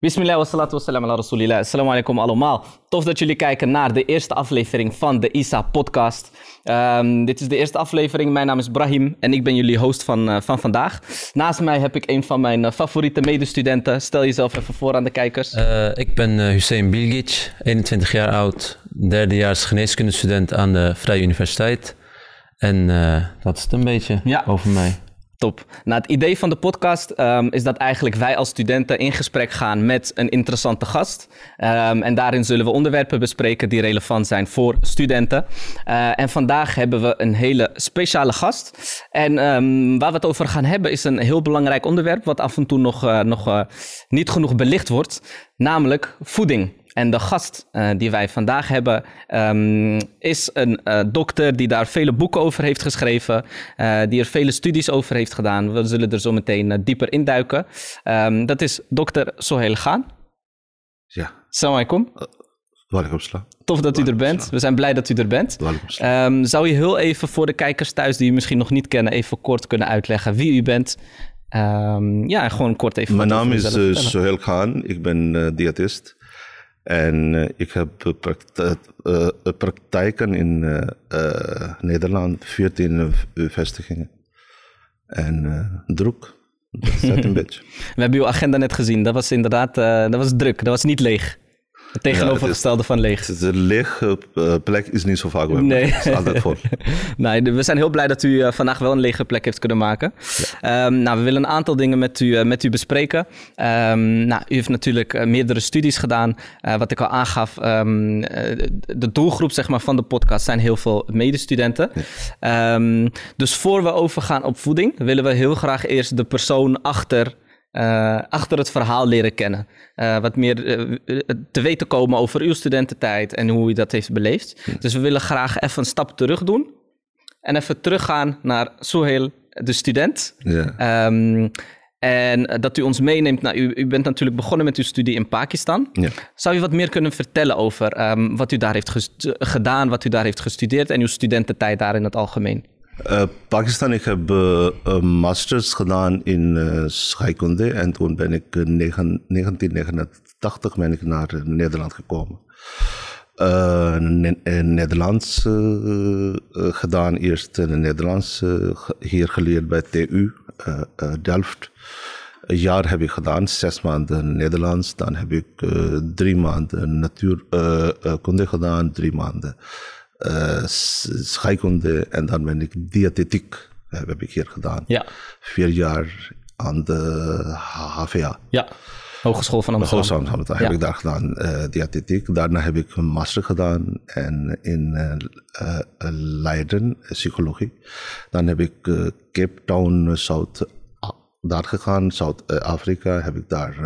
Bismillah wa salatu wa salam ala rasulillah. Assalamu alaikum allemaal. Tof dat jullie kijken naar de eerste aflevering van de ISA podcast. Ehm, dit is de eerste aflevering. Mijn naam is Brahim en ik ben jullie host van, eh, van vandaag. Naast mij heb ik een van mijn eh, favoriete medestudenten. Stel jezelf even voor aan de kijkers. Uh, ik ben Hussein Bilgic, 21 jaar oud, derdejaars geneeskundestudent aan de Vrije Universiteit. En dat is het een beetje Ja. over mij. Top. Nou, het idee van de podcast ehm, is dat eigenlijk wij als studenten in gesprek gaan met een interessante gast. Ehm, en daarin zullen we onderwerpen bespreken die relevant zijn voor studenten. Eh, en vandaag hebben we een hele speciale gast. En ehm, waar we het over gaan hebben is een heel belangrijk onderwerp, wat af en toe nog, eh, nog eh, niet genoeg belicht wordt, namelijk voeding. En de gast uh, die wij vandaag hebben um, is een uh, dokter die daar vele boeken over heeft geschreven, uh, die er vele studies over heeft gedaan. We zullen er zo meteen dieper induiken. Um, dat is dokter Sohail Gaan. Ja. Assalamu alaikum. Tof dat u er bent. We zijn blij dat u er bent. Um, zou je heel even voor de kijkers thuis die u misschien nog niet kennen, even kort kunnen uitleggen wie u bent? ja, gewoon kort even. Mijn naam is uh, Sohail Khan. Ik ben diëtist. En uh, ik heb praktijk, uh, praktijken in Nederland, 14 vestigingen. En druk. Dat een beetje. We hebben uw agenda net gezien. Dat was inderdaad dat was druk. Dat was niet leeg. Het tegenovergestelde ja, van leeg. De lege plek is niet zo vaak bij nee. Het is altijd vol. nee, we zijn heel blij dat u uh, vandaag wel een lege plek heeft kunnen maken. Ja. Um, nou, we willen een aantal dingen met u, uh, met u bespreken. Um, nou, u heeft natuurlijk meerdere studies gedaan. wat ik al aangaf, um, de doelgroep zeg maar, van de podcast zijn heel veel medestudenten. Ja. dus voor we overgaan op voeding, willen we heel graag eerst de persoon achter... Uh, achter het verhaal leren kennen. Uh, wat meer uh, te weten komen over uw studententijd en hoe u dat heeft beleefd. Ja. Dus we willen graag even een stap terug doen. En even teruggaan naar Sohail, de student. Ja. Um, en dat u ons meeneemt. Nou, u, u, bent natuurlijk begonnen met uw studie in Pakistan. Ja. Zou u wat meer kunnen vertellen over um, wat u daar heeft gedaan, wat u daar heeft gestudeerd en uw studententijd daar in het algemeen? Uh, Pakistan, ik heb uh, een masters gedaan in uh, scheikunde en toen ben ik in 1989 ben ik naar Nederland gekomen. Ne Nederlands gedaan, eerst in Nederlands hier geleerd bij TU Delft. Een jaar heb ik gedaan, zes maanden Nederlands. Dan heb ik drie maanden natuurkunde gedaan, drie maanden scheikunde en dan ben ik diëtetiek heb ik hier gedaan. Ja. Vier jaar aan de HVA. Ja, Hogeschool van Amsterdam. Hogeschool van Amsterdam heb Ja. ik daar gedaan, uh, diëtetiek. Daarna heb ik een master gedaan en in uh, Leiden, psychologie. Dan heb ik Cape Town, South daar gegaan, Zuid-Afrika, heb ik daar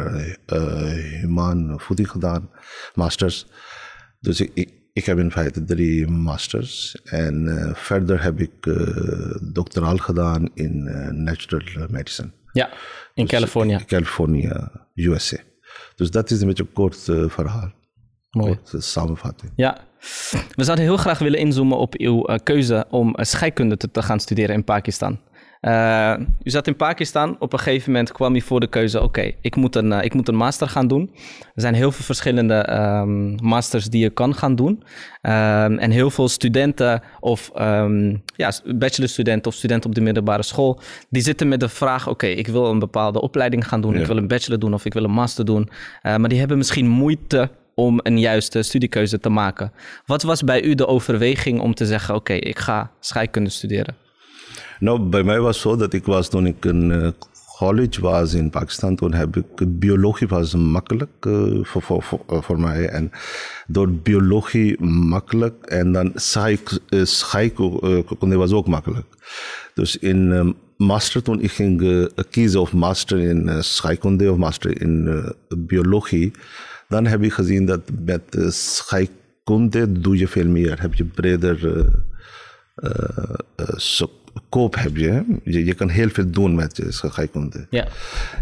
humaan voeding gedaan, masters. Dus ik, ik ik heb in feite drie masters. En uh, verder heb ik uh, doctoraal gedaan in uh, natural medicine. Ja, in dus Californië. In Californië, USA. Dus dat is een beetje een kort verhaal. Mooi. Kort samenvatting. Ja. We zouden heel graag willen inzoomen op uw keuze om scheikunde te, te gaan studeren in Pakistan. Uh, u zat in Pakistan. Op een gegeven moment kwam u voor de keuze: oké, okay, ik, moet een, uh, ik moet een master gaan doen. Er zijn heel veel verschillende um, masters die je kan gaan doen. Um, en heel veel studenten, of um, ja, bachelorstudenten of studenten op de middelbare school, die zitten met de vraag: oké, okay, ik wil een bepaalde opleiding gaan doen. Ja. Ik wil een bachelor doen of ik wil een master doen. Uh, maar die hebben misschien moeite om een juiste studiekeuze te maken. Wat was bij u de overweging om te zeggen: oké, ik ga scheikunde studeren? Nou, bij mij was het zo dat ik was toen ik in uh, college was in Pakistan, toen heb ik biologie was makkelijk uh, voor, voor, mij. En door biologie makkelijk en dan scheikunde was ook makkelijk. Dus in master toen ik ging kiezen of master in scheikunde of master in biologie, dan heb ik gezien dat met scheikunde doe je veel meer, heb je breder koop heb je. je. Je kan heel veel doen met je scheikunde. Ja.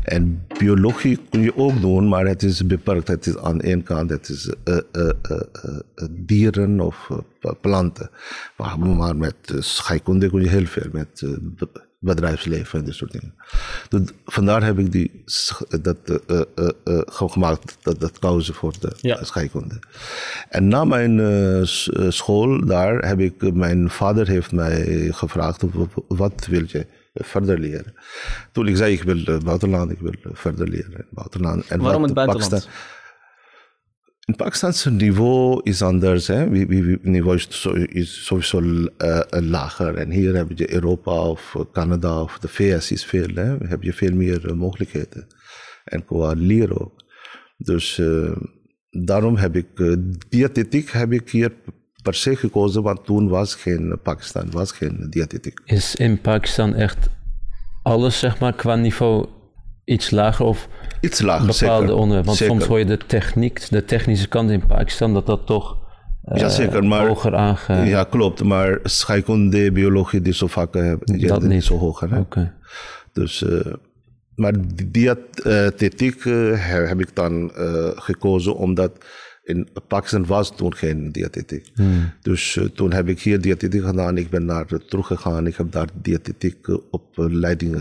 En biologie kun je ook doen, maar het is beperkt. Het is aan één kant, het is uh, uh, uh, dieren of planten. Maar, maar met scheikunde kun je heel veel. Met bedrijfsleven en dit soort dingen. Dus vandaar heb ik die, dat, uh, uh, gemaakt, dat, dat voor de Ja. scheikunde. En na mijn school daar heb ik, mijn vader heeft mij gevraagd, "Wa- wat wil je verder leren? Toen ik zei, ik wil buitenland, ik wil verder leren in buitenland. En Waarom wat het buitenland? Pakistan- in Pakistanse niveau is anders. Hè? Wie- niveau is, is sowieso eh, lager. En hier heb je Europa of Canada of de VS is veel. Hè? Heb je veel meer eh, mogelijkheden. En qua leren ook. Dus eh, daarom heb ik diëtetiek heb ik hier per se gekozen. Want toen was geen Pakistan, was geen diëtetiek. Is in Pakistan echt alles, zeg maar, qua niveau iets lager of Iets lager, bepaalde zeker. onderwerpen? Want Zeker. soms hoor je de techniek, de technische kant in Pakistan, dat dat toch eh, Ja, zeker, maar- hoger aange... Ja, klopt. Maar scheikunde, biologie, die zo vakken hebben. die Dat niet. zo hoog. Hè? Oké. Dus, eh, maar die eh, he- heb ik dan eh, gekozen omdat in Pakistan was toen geen diëtetiek. Dus eh, toen heb ik hier diëtetiek gedaan. Ik ben naar eh, teruggegaan. Ik heb daar diëtetiek eh, op eh,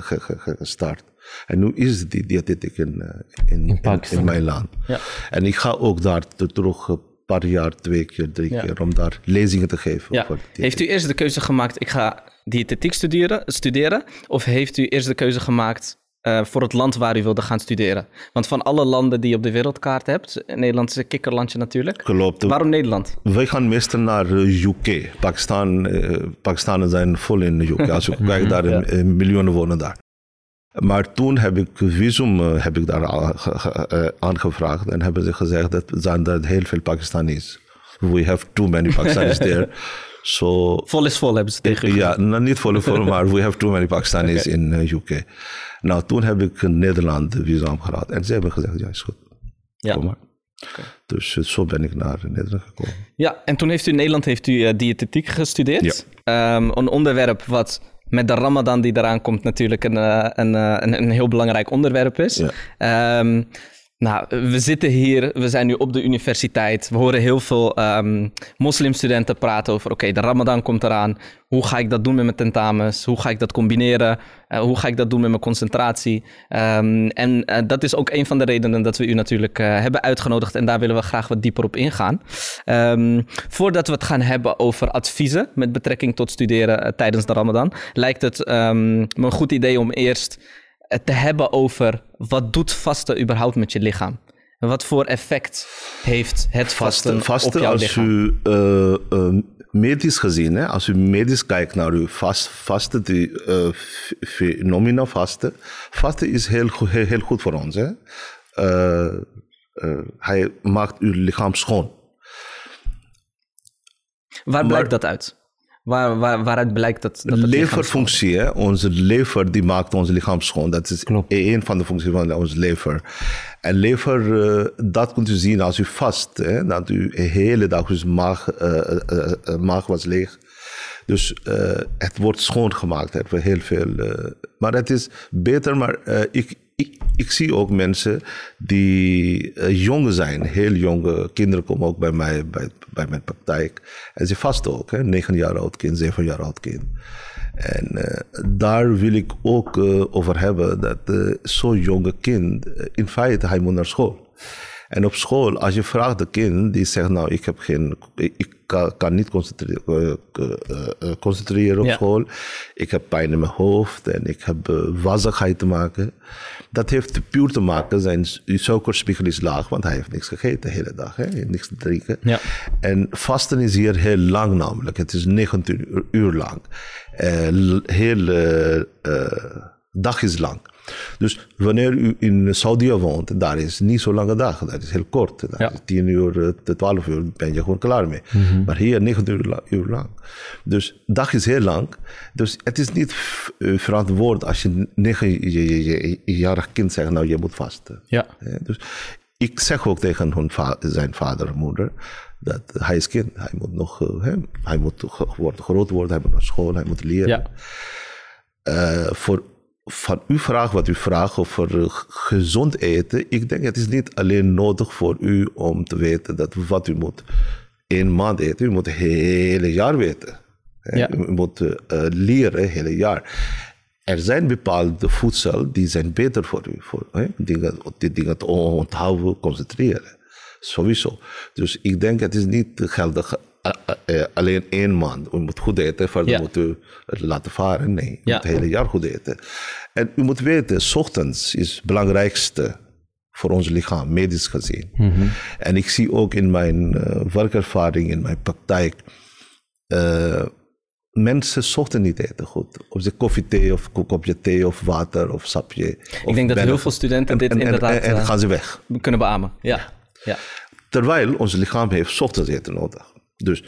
ge- gestart. En nu is die diëtetiek in, eh, in, in, Pakistan. in mijn land. Ja. En ik ga ook daar te- terug een paar jaar, twee keer, drie Ja. keer, om daar lezingen te geven. Ja. Heeft u eerst de keuze gemaakt, ik ga diëtetiek studeren, studeren? Of heeft u eerst de keuze gemaakt eh, voor het land waar u wilde gaan studeren? Want van alle landen die je op de wereldkaart hebt, Nederland is een kikkerlandje natuurlijk. Klopt. Waarom Nederland? Wij gaan meestal naar eh, UK. Pakistan, Pakistanen zijn vol in de UK. Als je kijkt, daar Ja. miljoenen wonen daar. Maar toen heb ik visum eh, heb ik daar eh, aangevraagd en hebben ze gezegd dat zijn er heel veel Pakistanis. We have too many Pakistanis there. So Vol is vol hebben ze tegen u ja, nou, niet volle vol, maar we have too many Pakistanis in eh, UK. Nou, toen heb ik Nederland de visum gehad en ze hebben gezegd, ja, is goed. Ja. Kom maar. Dus eh, zo ben ik naar Nederland gekomen. Ja, en toen heeft u in Nederland heeft u eh, diëtetiek gestudeerd. Ehm, een onderwerp wat met de Ramadan die eraan komt natuurlijk een, eh, een, eh, een, een heel belangrijk onderwerp is. Ja. Ehm, nou, we zitten hier, we zijn nu op de universiteit. We horen heel veel ehm, moslimstudenten praten over: oké, de Ramadan komt eraan. Hoe ga ik dat doen met mijn tentamens? Hoe ga ik dat combineren? Eh, hoe ga ik dat doen met mijn concentratie? Ehm, en eh, dat is ook een van de redenen dat we u natuurlijk eh, hebben uitgenodigd. En daar willen we graag wat dieper op ingaan. Ehm, voordat we het gaan hebben over adviezen met betrekking tot studeren tijdens de Ramadan, lijkt het me een goed idee om eerst eh, te hebben over wat doet vasten überhaupt met je lichaam? En wat voor effect heeft het vasten, Vasten, op jouw als lichaam? u eh, medisch gezien, hè, als u medisch kijkt naar uw vast, vasten, die eh, fenomena vasten, vasten is heel, goed- heel, heel goed voor ons. Hè? Hij maakt uw lichaam schoon. Waar blijkt dat uit? Waar, waar, waaruit blijkt dat? dat leverfunctie, hè? onze lever die maakt ons lichaam schoon. Dat is Klopt. een van de functies van onze lever. En lever, eh, dat kunt u zien als u vast. Hè? Dat u de hele dag, dus maag, eh, maag was leeg. Dus eh, het wordt schoongemaakt. Wordt heel veel. eh, maar het is beter, maar ik, ik, zie ook mensen die eh, jong zijn, heel jonge kinderen komen ook bij mij, bij, bij mijn praktijk. En ze vasten ook, hè? 9 jaar oud kind, 7 jaar oud kind. En eh, daar wil ik ook eh, over hebben dat zo'n jonge kind, in feite, hij moet naar school. En op school, als je vraagt de kind, die zegt nou, ik heb geen, ik, kan, kan niet concentreren, eh, eh, eh, concentreren op Ja. school. Ik heb pijn in mijn hoofd en ik heb uh, wazzigheid te maken. Dat heeft puur te maken, zijn suikerspiegel is laag, want hij heeft niks gegeten de hele dag, hè? niks te drinken. Ja. En vasten is hier heel lang namelijk. Het is 19 uur, uur lang. Heel dag is lang. Dus wanneer u in Saudi woont, daar is niet zo lange dag. Dat is heel kort. Dat Ja. is 10 uur eh, tot 12 uur ben je gewoon klaar mee. Maar hier 9 uur, la- uur lang. Dus dag is heel lang. Dus het is niet eh, verantwoord als je 9-jarig kind zegt, nou je moet vasten. Ja. Dus ik zeg ook tegen hun va- zijn vader en moeder dat hij is kind. Hij moet nog, eh, hè, hij moet worden, groot worden, hij moet naar school, hij moet leren. Ja. Eh, voor van uw vraag, wat u vraagt over eh, gezond eten, ik denk het is niet alleen nodig voor u om te weten dat wat u moet één maand eten, u moet het hele jaar weten. Ja. U moet eh, leren het hele jaar. er zijn bepaalde voedsel die zijn beter voor u. Voor, hè? Dingen, die dingen te onthouden, concentreren. Sowieso. Dus ik denk het is niet geldig eh, eh, eh, alleen één maand. U moet goed eten, verder Ja. moet u het laten varen. Nee, u Ja. moet het hele jaar goed eten. En u moet weten, ochtends is het belangrijkste voor ons lichaam, medisch gezien. En ik zie ook in mijn eh, werkervaring, in mijn praktijk, eh, mensen 's ochtends niet eten goed. Of ze koffie, thee, of kopje thee, of water, of sapje. Ik denk dat heel veel studenten dit en, inderdaad En, en eh, gaan ze weg. kunnen beamen. Ja. ja. Terwijl ons lichaam heeft ochtends eten nodig. Dus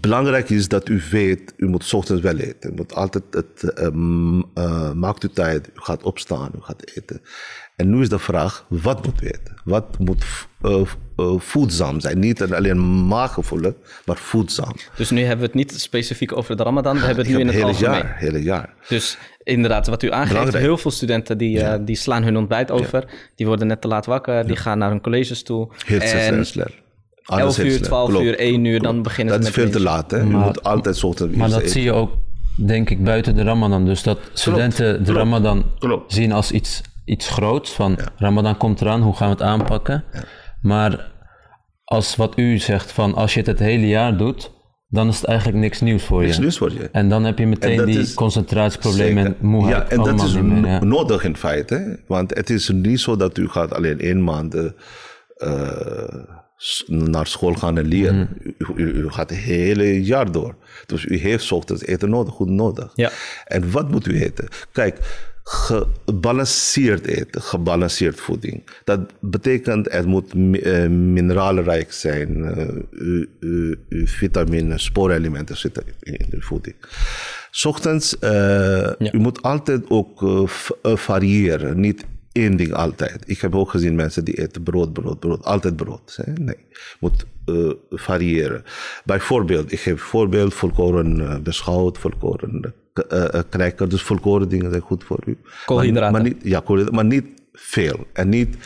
belangrijk is dat u weet, u moet 's ochtends wel eten. U moet altijd het, eh, m- eh, maakt u tijd, u gaat opstaan, u gaat eten. En nu is de vraag, wat moet u eten? Wat moet eh, voedzaam zijn? Niet alleen maaggevoelig, maar voedzaam. Dus nu hebben we het niet specifiek over de Ramadan, we hebben het nu in het hele algemeen. jaar, hele jaar. Dus inderdaad, wat u aangeeft, Belangrijk. heel veel studenten die, die slaan hun ontbijt over. Die worden net te laat wakker, die gaan naar hun colleges toe. Heel en 11 heel uur, snel. 12 Klopt, uur, 1 uur, dan beginnen Dat ze is veel te laat. Hè? Je moet altijd 's ochtends Maar dat eten. zie je ook, denk ik, buiten de Ramadan. Dus dat studenten de Ramadan klopt. zien als iets, iets groots. Van Ramadan komt eraan, hoe gaan we het aanpakken? Maar als wat u zegt, van als je het het hele jaar doet, dan is het eigenlijk niks nieuws voor Niks je. nieuws voor je. En dan heb je meteen dat die is- concentratieproblemen en Zeker. moeheid Ja, en dat is meer. ja. nodig in feite. Want het is niet zo dat u gaat alleen één maand eh, eh, naar school gaan en leren. U, u- u gaat het hele jaar door. Dus u heeft ochtends eten nodig, goed nodig. Ja. En wat moet u eten? Kijk, gebalanceerd eten, gebalanceerd voeding. Dat betekent het moet eh, mineralenrijk zijn, eh, u- u- u vitamine, spoorelementen zitten in de voeding. 's Ochtends, eh, u moet altijd ook variëren, niet één ding altijd. Ik heb ook gezien mensen die eten brood, brood, brood, altijd brood. Hè? Nee, moet eh, variëren. Bijvoorbeeld, ik geef voorbeeld, volkoren eh, beschouwd, volkoren eh, cracker, dus volkoren dingen zijn goed voor u. Koolhydraten. Maar, maar niet, ja, koolhydraten, maar niet veel. En niet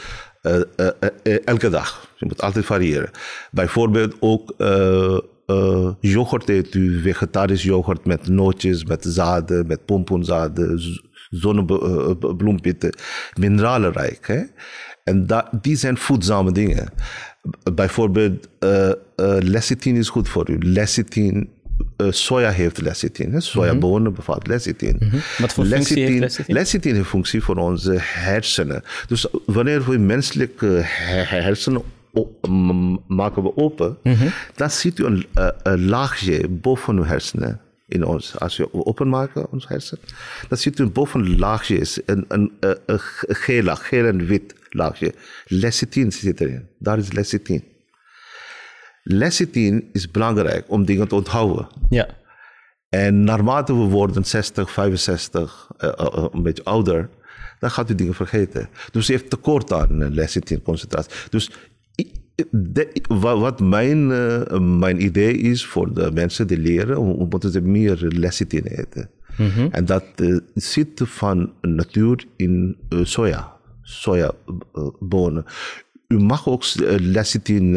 elke dag. Je moet altijd variëren. Bijvoorbeeld ook eh, yoghurt eet u, vegetarisch yoghurt met nootjes, met zaden, met pompoenzaden, zonnebloempitten, mineralenrijk. Hè? En da- die zijn voedzame dingen. Bijvoorbeeld, eh eh lecithin is goed voor u. Lecithin, eh, soja heeft lecithin. Sojabonen bevat lecithin. Wat voor functie heeft lecithin? Lecithin heeft functie voor onze hersenen. Dus wanneer we menselijke he- hersenen maken we open, dan ziet u een, eh, een laagje boven uw hersenen. In ons, als we openmaken, ons hersen, dan ziet u boven een laagje, is een, een, een, een geel laag, geel en wit laagje. Lecithin zit erin. Daar is lecithin. Lecithin is belangrijk om dingen te onthouden. Ja. En naarmate we worden 60, 65, eh, eh, eh, een beetje ouder, dan gaat u dingen vergeten. Dus u heeft tekort aan lecithin concentratie. Dus de- wat mijn, eh, mijn idee is voor de mensen die leren, hoe moeten ze meer lecithin eten. En dat eh, zit van natuur in eh, soja, sojabonen. U mag ook lecithin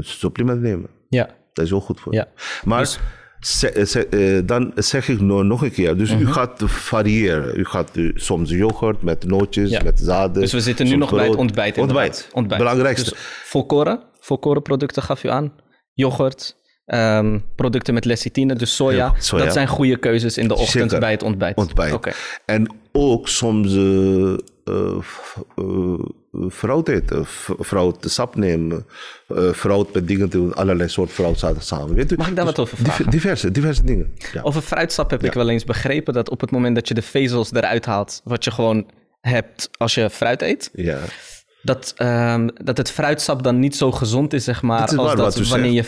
supplement nemen. Ja. Dat is ook goed voor Ja. Maar ze- ze- eh, dan zeg ik no- nog een keer. Dus Mhm. u gaat variëren. U gaat eh, soms yoghurt met nootjes, Ja. met zaden. Dus we zitten nu nog bij het ontbijt. Ontbijt. ontbijt. Belangrijkste. Dus volkoren, volkoren producten gaf u aan. Yoghurt, ehm, producten met lecithine, dus soja. Ja, soja. Dat zijn goede keuzes in de ochtend Zeker. bij het ontbijt. ontbijt. Oké. En ook soms eh eh, f- eh, fruit eten. Fruit sap nemen. eh fruit met dingen doen. Allerlei soorten fruit zaten samen. Weet u? Mag ik daar wat over Diver- vragen? Diverse, diverse dingen. Ja. Over fruitsap heb ik wel eens begrepen dat op het moment dat je de vezels eruit haalt, wat je gewoon hebt als je fruit eet, ja. Dat, ehm, dat het fruitsap dan niet zo gezond is, zeg maar, Het is als dat wanneer je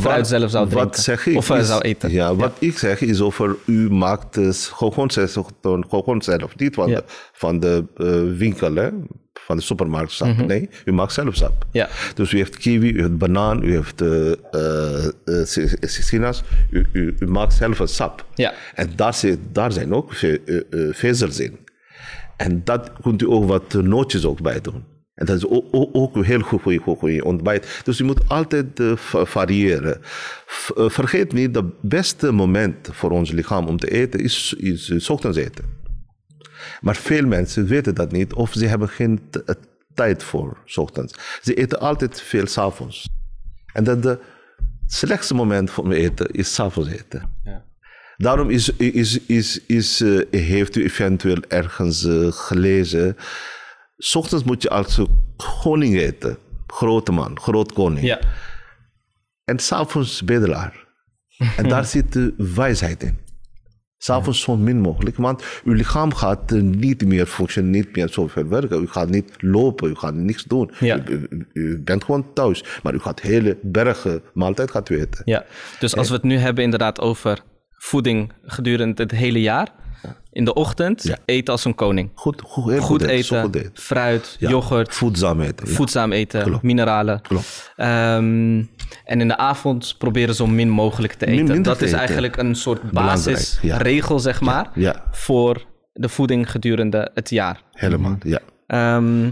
fruit zelf zou drinken. Wat zeg ik of is- zou eten. Ja, wat ik zeg is over u maakt dus gewoon zelf, gewoon zelf niet van Ja. de, van de eh, winkel, hè, van de supermarkt sap. Nee, u maakt zelf sap. Mhm. Ja. Dus u heeft kiwi, u heeft banaan, u heeft eh, eh, eh, si- si- sinaas. U, u, u maakt zelf een sap. Ja. En daar, zit, daar zijn ook ve- vezels in. En dat kunt u ook wat nootjes ook bij doen. En dat is ook, ook heel goed ontbijt. Dus je moet altijd uh, variëren. V, uh, vergeet niet, het beste moment voor ons lichaam om te eten is, is, is ochtends eten. Maar veel mensen weten dat niet of ze hebben geen tijd voor ochtends. Ze eten altijd veel s'avonds. En dat de slechtste moment voor me eten is s'avonds eten. Ja. Daarom is, is, is, is, uh, heeft u eventueel ergens gelezen. S ochtends moet je als koning eten. Grote man, groot koning. Ja. En s'avonds bedelaar. en daar zit de wijsheid in. S'avonds zo min mogelijk, want uw lichaam gaat niet meer functioneren, niet meer zoveel werken. U gaat niet lopen, u gaat niks doen. Ja. U, u, u, bent gewoon thuis, maar u gaat hele bergen maaltijd gaat u eten. Ja, dus als we het nu hebben inderdaad over voeding gedurende het hele jaar. In de ochtend Ja. eten als een koning. Goed, goed, heel Goed goed eten, Goed eten. fruit, Ja. yoghurt, Voedzaam eten. voedzaam eten, Klopt. mineralen. Klopt. Ehm, en in de avond proberen zo min mogelijk te eten. Dat te is eten. eigenlijk een soort basisregel, zeg maar, voor de voeding gedurende het jaar. Helemaal, ja. Ehm,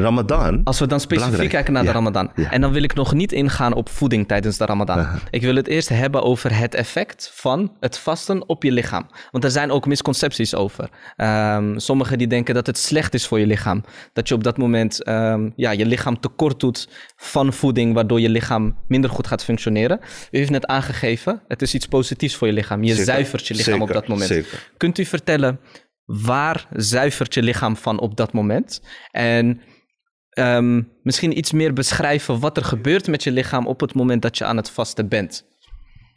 Ramadan. als we dan specifiek Belangrijk, kijken naar de ja, Ramadan. ja. En dan wil ik nog niet ingaan op voeding tijdens de Ramadan. Ik wil het eerst hebben over het effect van het vasten op je lichaam. Want er zijn ook misconcepties over. Ehm, sommigen die denken dat het slecht is voor je lichaam. Dat je op dat moment ehm, ja, je lichaam tekort doet van voeding, waardoor je lichaam minder goed gaat functioneren. U heeft net aangegeven, het is iets positiefs voor je lichaam. Je Zeker, zuivert je lichaam op dat moment. zeker. Kunt u vertellen, waar zuivert je lichaam van op dat moment? En ehm, misschien iets meer beschrijven wat er gebeurt met je lichaam op het moment dat je aan het vasten bent.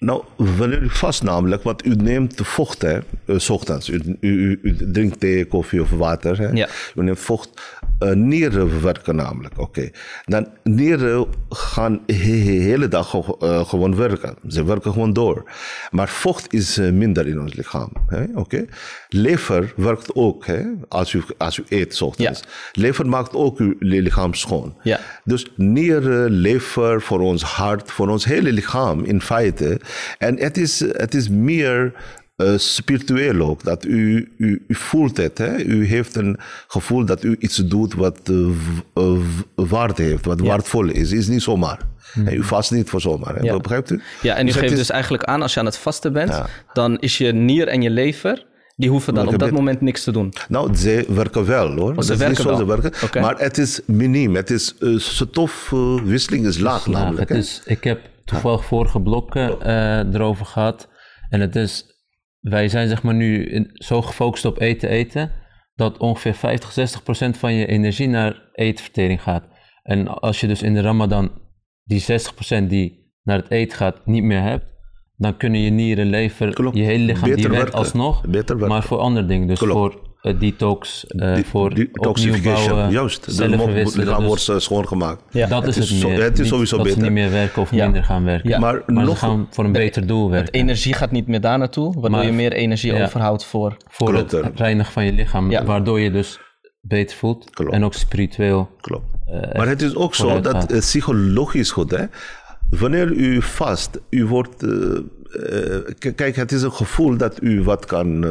Nou, wanneer u vast namelijk, want u neemt vocht, hè, uh, 's ochtends. U, u, u, drinkt thee, koffie of water. Hè. Ja. U neemt vocht. Uh, nieren werken namelijk, oké. Dan nieren gaan de hele dag uh, gewoon werken. Ze werken gewoon door. Maar vocht is uh, minder in ons lichaam, oké. Lever werkt ook, hè, als u, als u eet 's ochtends. Lever maakt ook uw lichaam schoon. Ja. Dus nieren, lever, voor ons hart, voor ons hele lichaam in feite. En het is, het is meer uh, spiritueel ook. Dat u, u, u voelt het. Hè? U heeft een gevoel dat u iets doet wat uh, w- uh, w- waarde heeft, wat waardevol is. is niet zomaar. En u vast niet voor zomaar. Hè? Ja. Begrijpt u? Ja, en u Dus geeft is- dus eigenlijk aan, als je aan het vasten bent, Ja. dan is je nier en je lever, die hoeven dan op dat moment niks te doen. Nou, ze werken wel hoor. Dat is werken niet wel. ze werken. Maar het is miniem. Het is uh, stofwisseling is laag Laag. namelijk. Het is, ik heb toevallig vorige blokken eh, erover gehad. En het is, wij zijn zeg maar nu in- zo gefocust op eten, eten, dat ongeveer 50, 60 procent van je energie naar eetvertering gaat. En als je dus in de Ramadan die 60 procent die naar het eten gaat niet meer hebt, dan kunnen je nieren, lever, Klopt. je hele lichaam, die Beter werkt werken. alsnog, Beter werken. maar voor andere dingen. Dus Klopt. voor detox, eh, Die- voor die opnieuw toxification. bouwen, Juist. De verwisselen. lichaam Dus- wordt uh, schoongemaakt. Ja. dat is Het het zo- meer. het is Niet sowieso dat ze beter. niet meer werken of Ja. minder gaan werken. Ja. Maar Maar nog- ze gaan voor een beter doel werken. Energie gaat niet meer daar naartoe, waardoor Maar- je meer energie ja. overhoudt voor... voor het reinigen van je lichaam, Ja. waardoor je dus beter voelt Klopt. en ook spiritueel. Klopt. eh, maar het is ook zo dat gaat. uh, psychologisch goed, hè? Wanneer u vast, u wordt. uh, uh, kijk, het is een gevoel dat u wat kan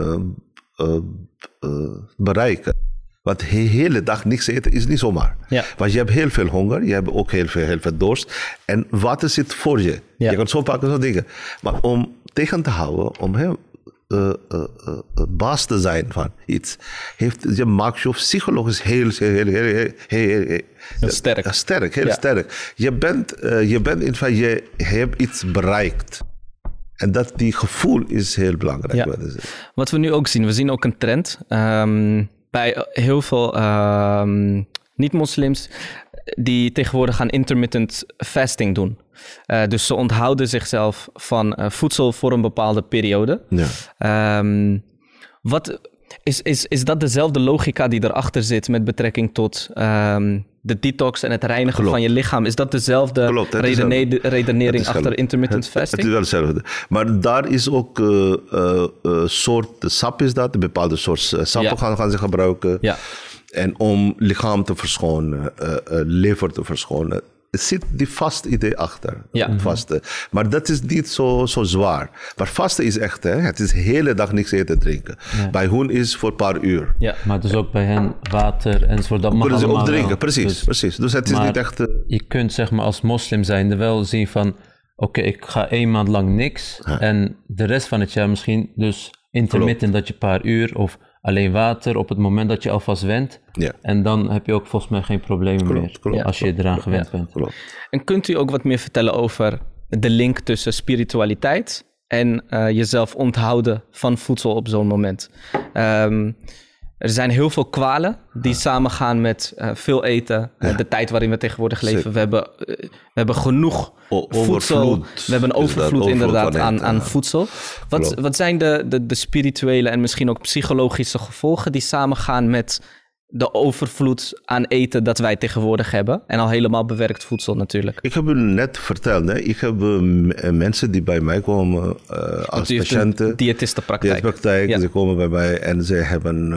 uh, uh, uh, bereiken. Want de hele dag niks eten is niet zomaar. Ja. Want je hebt heel veel honger, je hebt ook heel veel, heel veel dorst. En water zit voor je. Ja. Je kan zo pakken, zo dingen. Maar om tegen te houden, om heel, eh, eh, eh, eh, baas te zijn van iets, heeft, je maakt je psychologisch heel, heel, heel, heel, heel, heel, heel- Heel sterk. sterk, heel Ja. sterk. Je bent, eh, je bent in feite, je hebt iets bereikt. En dat die gevoel is heel belangrijk. Ja. Wat is het? Wat we nu ook zien, we zien ook een trend ehm, bij heel veel ehm, niet-moslims die tegenwoordig aan intermittent fasting doen. Eh, dus ze onthouden zichzelf van eh, voedsel voor een bepaalde periode. Ja. Ehm, wat, is, is, is dat dezelfde logica die erachter zit met betrekking tot ehm, de detox en het reinigen Klopt. van je lichaam? Is dat dezelfde Klopt, redene- redenering achter intermittent het, Het fasting? is wel hetzelfde. Maar daar is ook een uh, uh, soort sap is dat, een bepaalde soort sappen Ja. gaan, gaan ze gebruiken. Ja. En om lichaam te verschonen, uh, uh, lever te verschonen. Zit die vast idee achter. Ja. Vaste. Maar dat is niet zo, zo zwaar. Maar vaste is echt, hè, het is de hele dag niks eten drinken. Bij hun is voor een paar uur. Ja. Maar het is ook bij hen water enzovoort. Dat mag Kunnen ze ook drinken, wel. precies, Dus- precies. Dus het is maar niet echt... eh, je kunt zeg maar als moslim zijnde wel zien van... Oké, ik ga één maand lang niks. En de rest van het jaar misschien dus intermittent dat je een paar uur... of alleen water op het moment dat je alvast went. Ja. En dan heb je ook volgens mij geen problemen Klopt, meer. klopt, als je eraan gewend bent. klopt. En kunt u ook wat meer vertellen over de link tussen spiritualiteit en eh, jezelf onthouden van voedsel op zo'n moment? Ehm, er zijn heel veel kwalen die samengaan met eh, veel eten, eh, de tijd waarin we tegenwoordig leven. We hebben, eh, we hebben genoeg O- voedsel, we hebben een overvloed inderdaad aan aan, eten, aan ja. voedsel. Wat, Klopt. wat zijn de, de, de spirituele en misschien ook psychologische gevolgen die samengaan met de overvloed aan eten dat wij tegenwoordig hebben? En al helemaal bewerkt voedsel natuurlijk. Ik heb u net verteld, hè, ik heb eh, m- eh, mensen die bij mij komen eh, als patiënten. diëtistenpraktijk. Dieetpraktijk, Ja. ze komen bij mij en ze hebben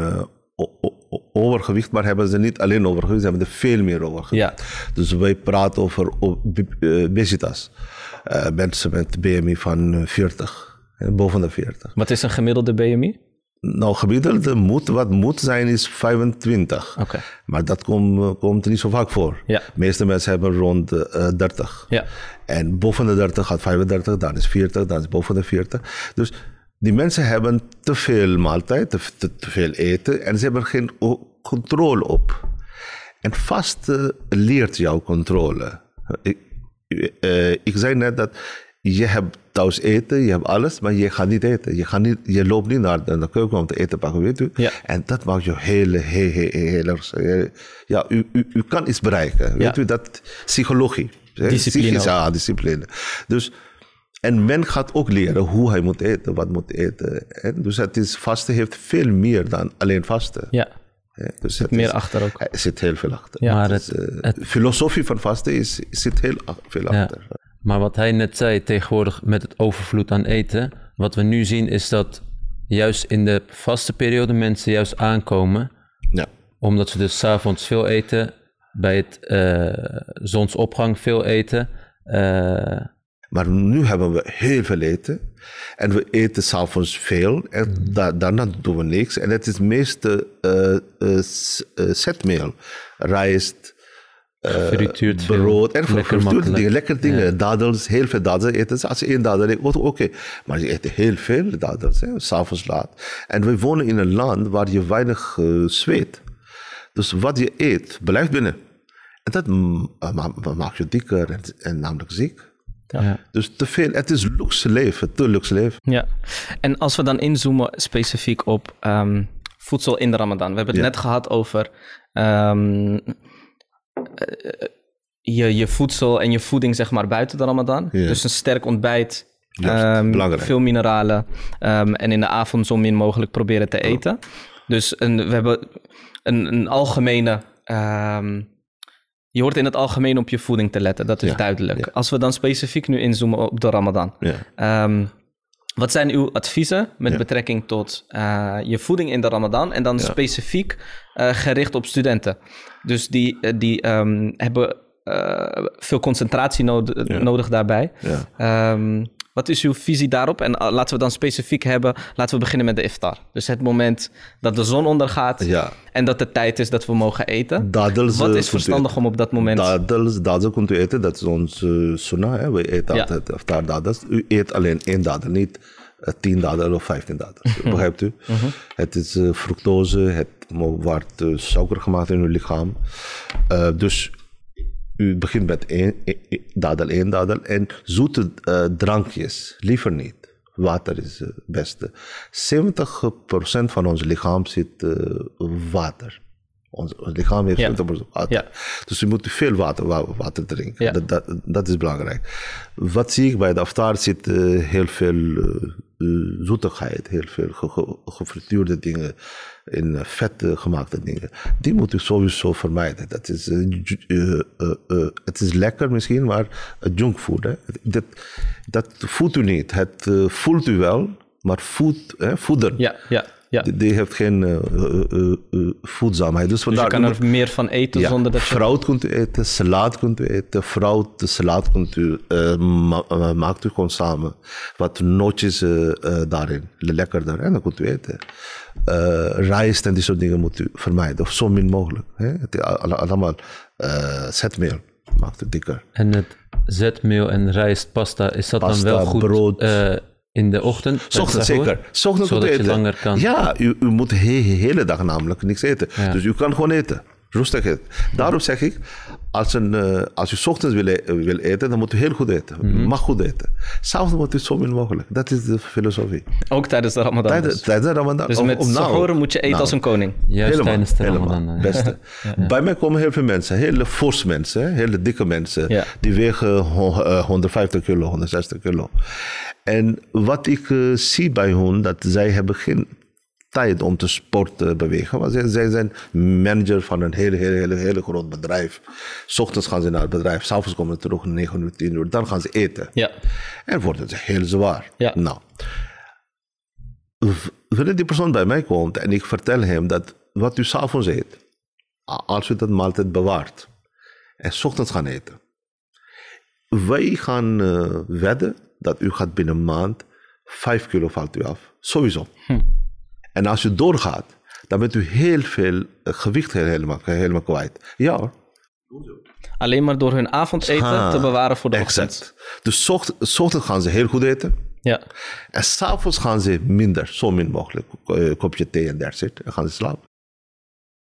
overgewicht, maar hebben ze niet alleen overgewicht, ze hebben er veel meer overgewicht. Ja. Dus wij praten over eh, obesitas. Eh, mensen met BMI van eh, 40, eh, boven de 40. Wat is een gemiddelde BMI? Nou, gemiddelde moet, wat moet zijn is 25. Oké. Maar dat komt komt niet zo vaak voor. Ja. De meeste mensen hebben rond eh 30. Ja. En boven de 30 gaat 35, dan is 40, dan is boven de 40. Dus die mensen hebben te veel maaltijd, te, te, te veel eten en ze hebben geen controle op. En vasten leert jou controle. Ik, eh, ik zei net dat je hebt thuis eten, je hebt alles, maar je gaat niet eten. Je, gaat niet, je loopt niet naar de, keuken om te eten pakken, weet u. Ja. En dat maakt je heel, heel, heel, heel, heel- ja, u, u, u kan iets bereiken. Weet Ja. u, dat psychologie. Discipline psychisch. Ja, discipline. Dus, en men gaat ook leren hoe hij moet eten, wat moet eten. En dus het is, vasten heeft veel meer dan alleen vasten. Ja, hè. Dus het meer is- achter ook. er zit heel veel achter. Ja. Maar Dus, het, eh, filosofie van vasten is, zit heel veel Ja. achter. Maar wat hij net zei, tegenwoordig met het overvloed aan eten, wat we nu zien is dat juist in de vaste periode mensen juist aankomen, Ja. omdat ze dus s'avonds veel eten, bij het eh, zonsopgang veel eten. eh, Maar nu hebben we heel veel eten. En we eten s'avonds veel. En da- daarna doen we niks. En het is meeste zetmeel. Rijst, veel, brood en lekker gefrituurde dingen. Lekker dingen. Dadels, heel veel dadels eten. ze. Als je één dadel eet, oké. Maar je eet heel veel dadels, s'avonds laat. En we wonen in een land waar je weinig zweet. Dus wat je eet, blijft binnen. En dat ma- ma- maakt je dikker en, en namelijk ziek. Ja. Dus te veel, het is luxe leven, te luxe leven. Ja, en als we dan inzoomen specifiek op ehm, voedsel in de Ramadan. We hebben het Ja. net gehad over ehm, eh, je, je voedsel en je voeding, zeg maar, buiten de Ramadan. Ja. Dus een sterk ontbijt, Juist, ehm, veel mineralen ehm, en in de avond zo min mogelijk proberen te eten. Dus een, we hebben een, een algemene. ehm, je hoort in het algemeen op je voeding te letten, dat is Ja, duidelijk. ja. Als we dan specifiek nu inzoomen op de Ramadan. Ja. Ehm, wat zijn uw adviezen met betrekking tot eh, je voeding in de Ramadan en dan specifiek eh, gericht op studenten? Dus die, eh, die ehm, hebben veel concentratie nodig, nodig daarbij. Ja. Wat is uw visie daarop? En eh, laten we dan specifiek hebben, laten we beginnen met de iftar. Dus het moment dat de zon ondergaat Ja. en dat het tijd is dat we mogen eten. Dadels, Wat eh, is verstandig om op dat moment... Dadels, dadels kunt u eten, dat is ons eh, sunnah. Hè? We eten Ja. altijd aftar dadels. U eet alleen één dadel, niet tien dadel of vijftien dadels. Begrijpt u? Het is fructose, het wordt suiker gemaakt in uw lichaam. Dus u begint met één, één- één dadel, één dadel. En zoete eh, drankjes, liever niet. Water is het beste. 70% van ons lichaam zit eh, water. Ons, ons lichaam heeft Ja. 70% water. Ja. Dus je moet veel water, wa- water drinken. Ja. Dat, dat, dat is belangrijk. Wat zie ik bij de aftaar zit eh, heel veel zoetigheid, heel veel ge- ge- gefrituurde dingen, in eh, vet gemaakte dingen. Die moet u sowieso vermijden. Dat is, eh, eh, het is lekker misschien, maar junkfood. Hè? Dat, dat voedt u niet. Het voelt u wel, maar voed, hè, voeden. Ja, ja. Ja. Die, die heeft geen eh, eh, eh, eh, voedzaamheid. Dus, Dus je kan er meer van eten ja, zonder dat je... fruit kunt u eten, salade kunt u eten. Fruit, de salade kunt u, ma- maakt u gewoon samen. Wat nootjes daarin, lekkerder. En dan kunt u eten. Eh rijst en die soort dingen moet u vermijden. Of zo min mogelijk. Hè? Het allemaal eh, zetmeel. Maakt het dikker. En het zetmeel en rijst, pasta, is dat Pasta, dan wel goed brood. eh, in de ochtend? Ochtend zeker. Ochtend Zodat u je eten. langer kan. Ja, u, u moet de he- hele dag namelijk niks eten. Ja. Dus u kan gewoon eten. Rustig eten. Daarom zeg ik, als, een, eh, als 's ochtends wil, e- wil eten, dan moet u heel goed eten. Mhm. mag goed eten. S'avonds moet u zo min mogelijk. Dat is de filosofie. Ook tijdens de Ramadan. Tijdens, dus. tijdens de Ramadan. Dus met nou. moet je eten Nou. als een koning. Juist Helemaal, tijdens de helemaal. Ramadan. Beste. Bij mij komen heel veel mensen, hele fors mensen, hele dikke mensen. Ja. Die wegen hon- eh, 150 kilo, 160 kilo. En wat ik eh, zie bij hun, dat zij hebben geen tijd om te sporten, bewegen. Want zij, zij zijn manager van een hele, hele, hele, hele groot bedrijf. S ochtends gaan ze naar het bedrijf, s'avonds komen ze terug, 9 uur, 10 uur. Dan gaan ze eten. Ja. En wordt het heel zwaar. Ja. Nou, wanneer die persoon bij mij komt en ik vertel hem dat wat u s'avonds eet, als u dat maaltijd bewaart en 's ochtends gaan eten, wij gaan eh, wedden dat u gaat binnen een maand 5 kilo valt u af. Sowieso. En als u doorgaat, dan bent u heel veel eh, gewicht helemaal, helemaal kwijt. Ja hoor. Alleen maar door hun avondeten te bewaren voor de ochtend. Exact. Dus 's ocht- 's ochtends gaan ze heel goed eten. Ja. En s'avonds gaan ze minder, zo min mogelijk, een kopje thee en it. En gaan ze slapen.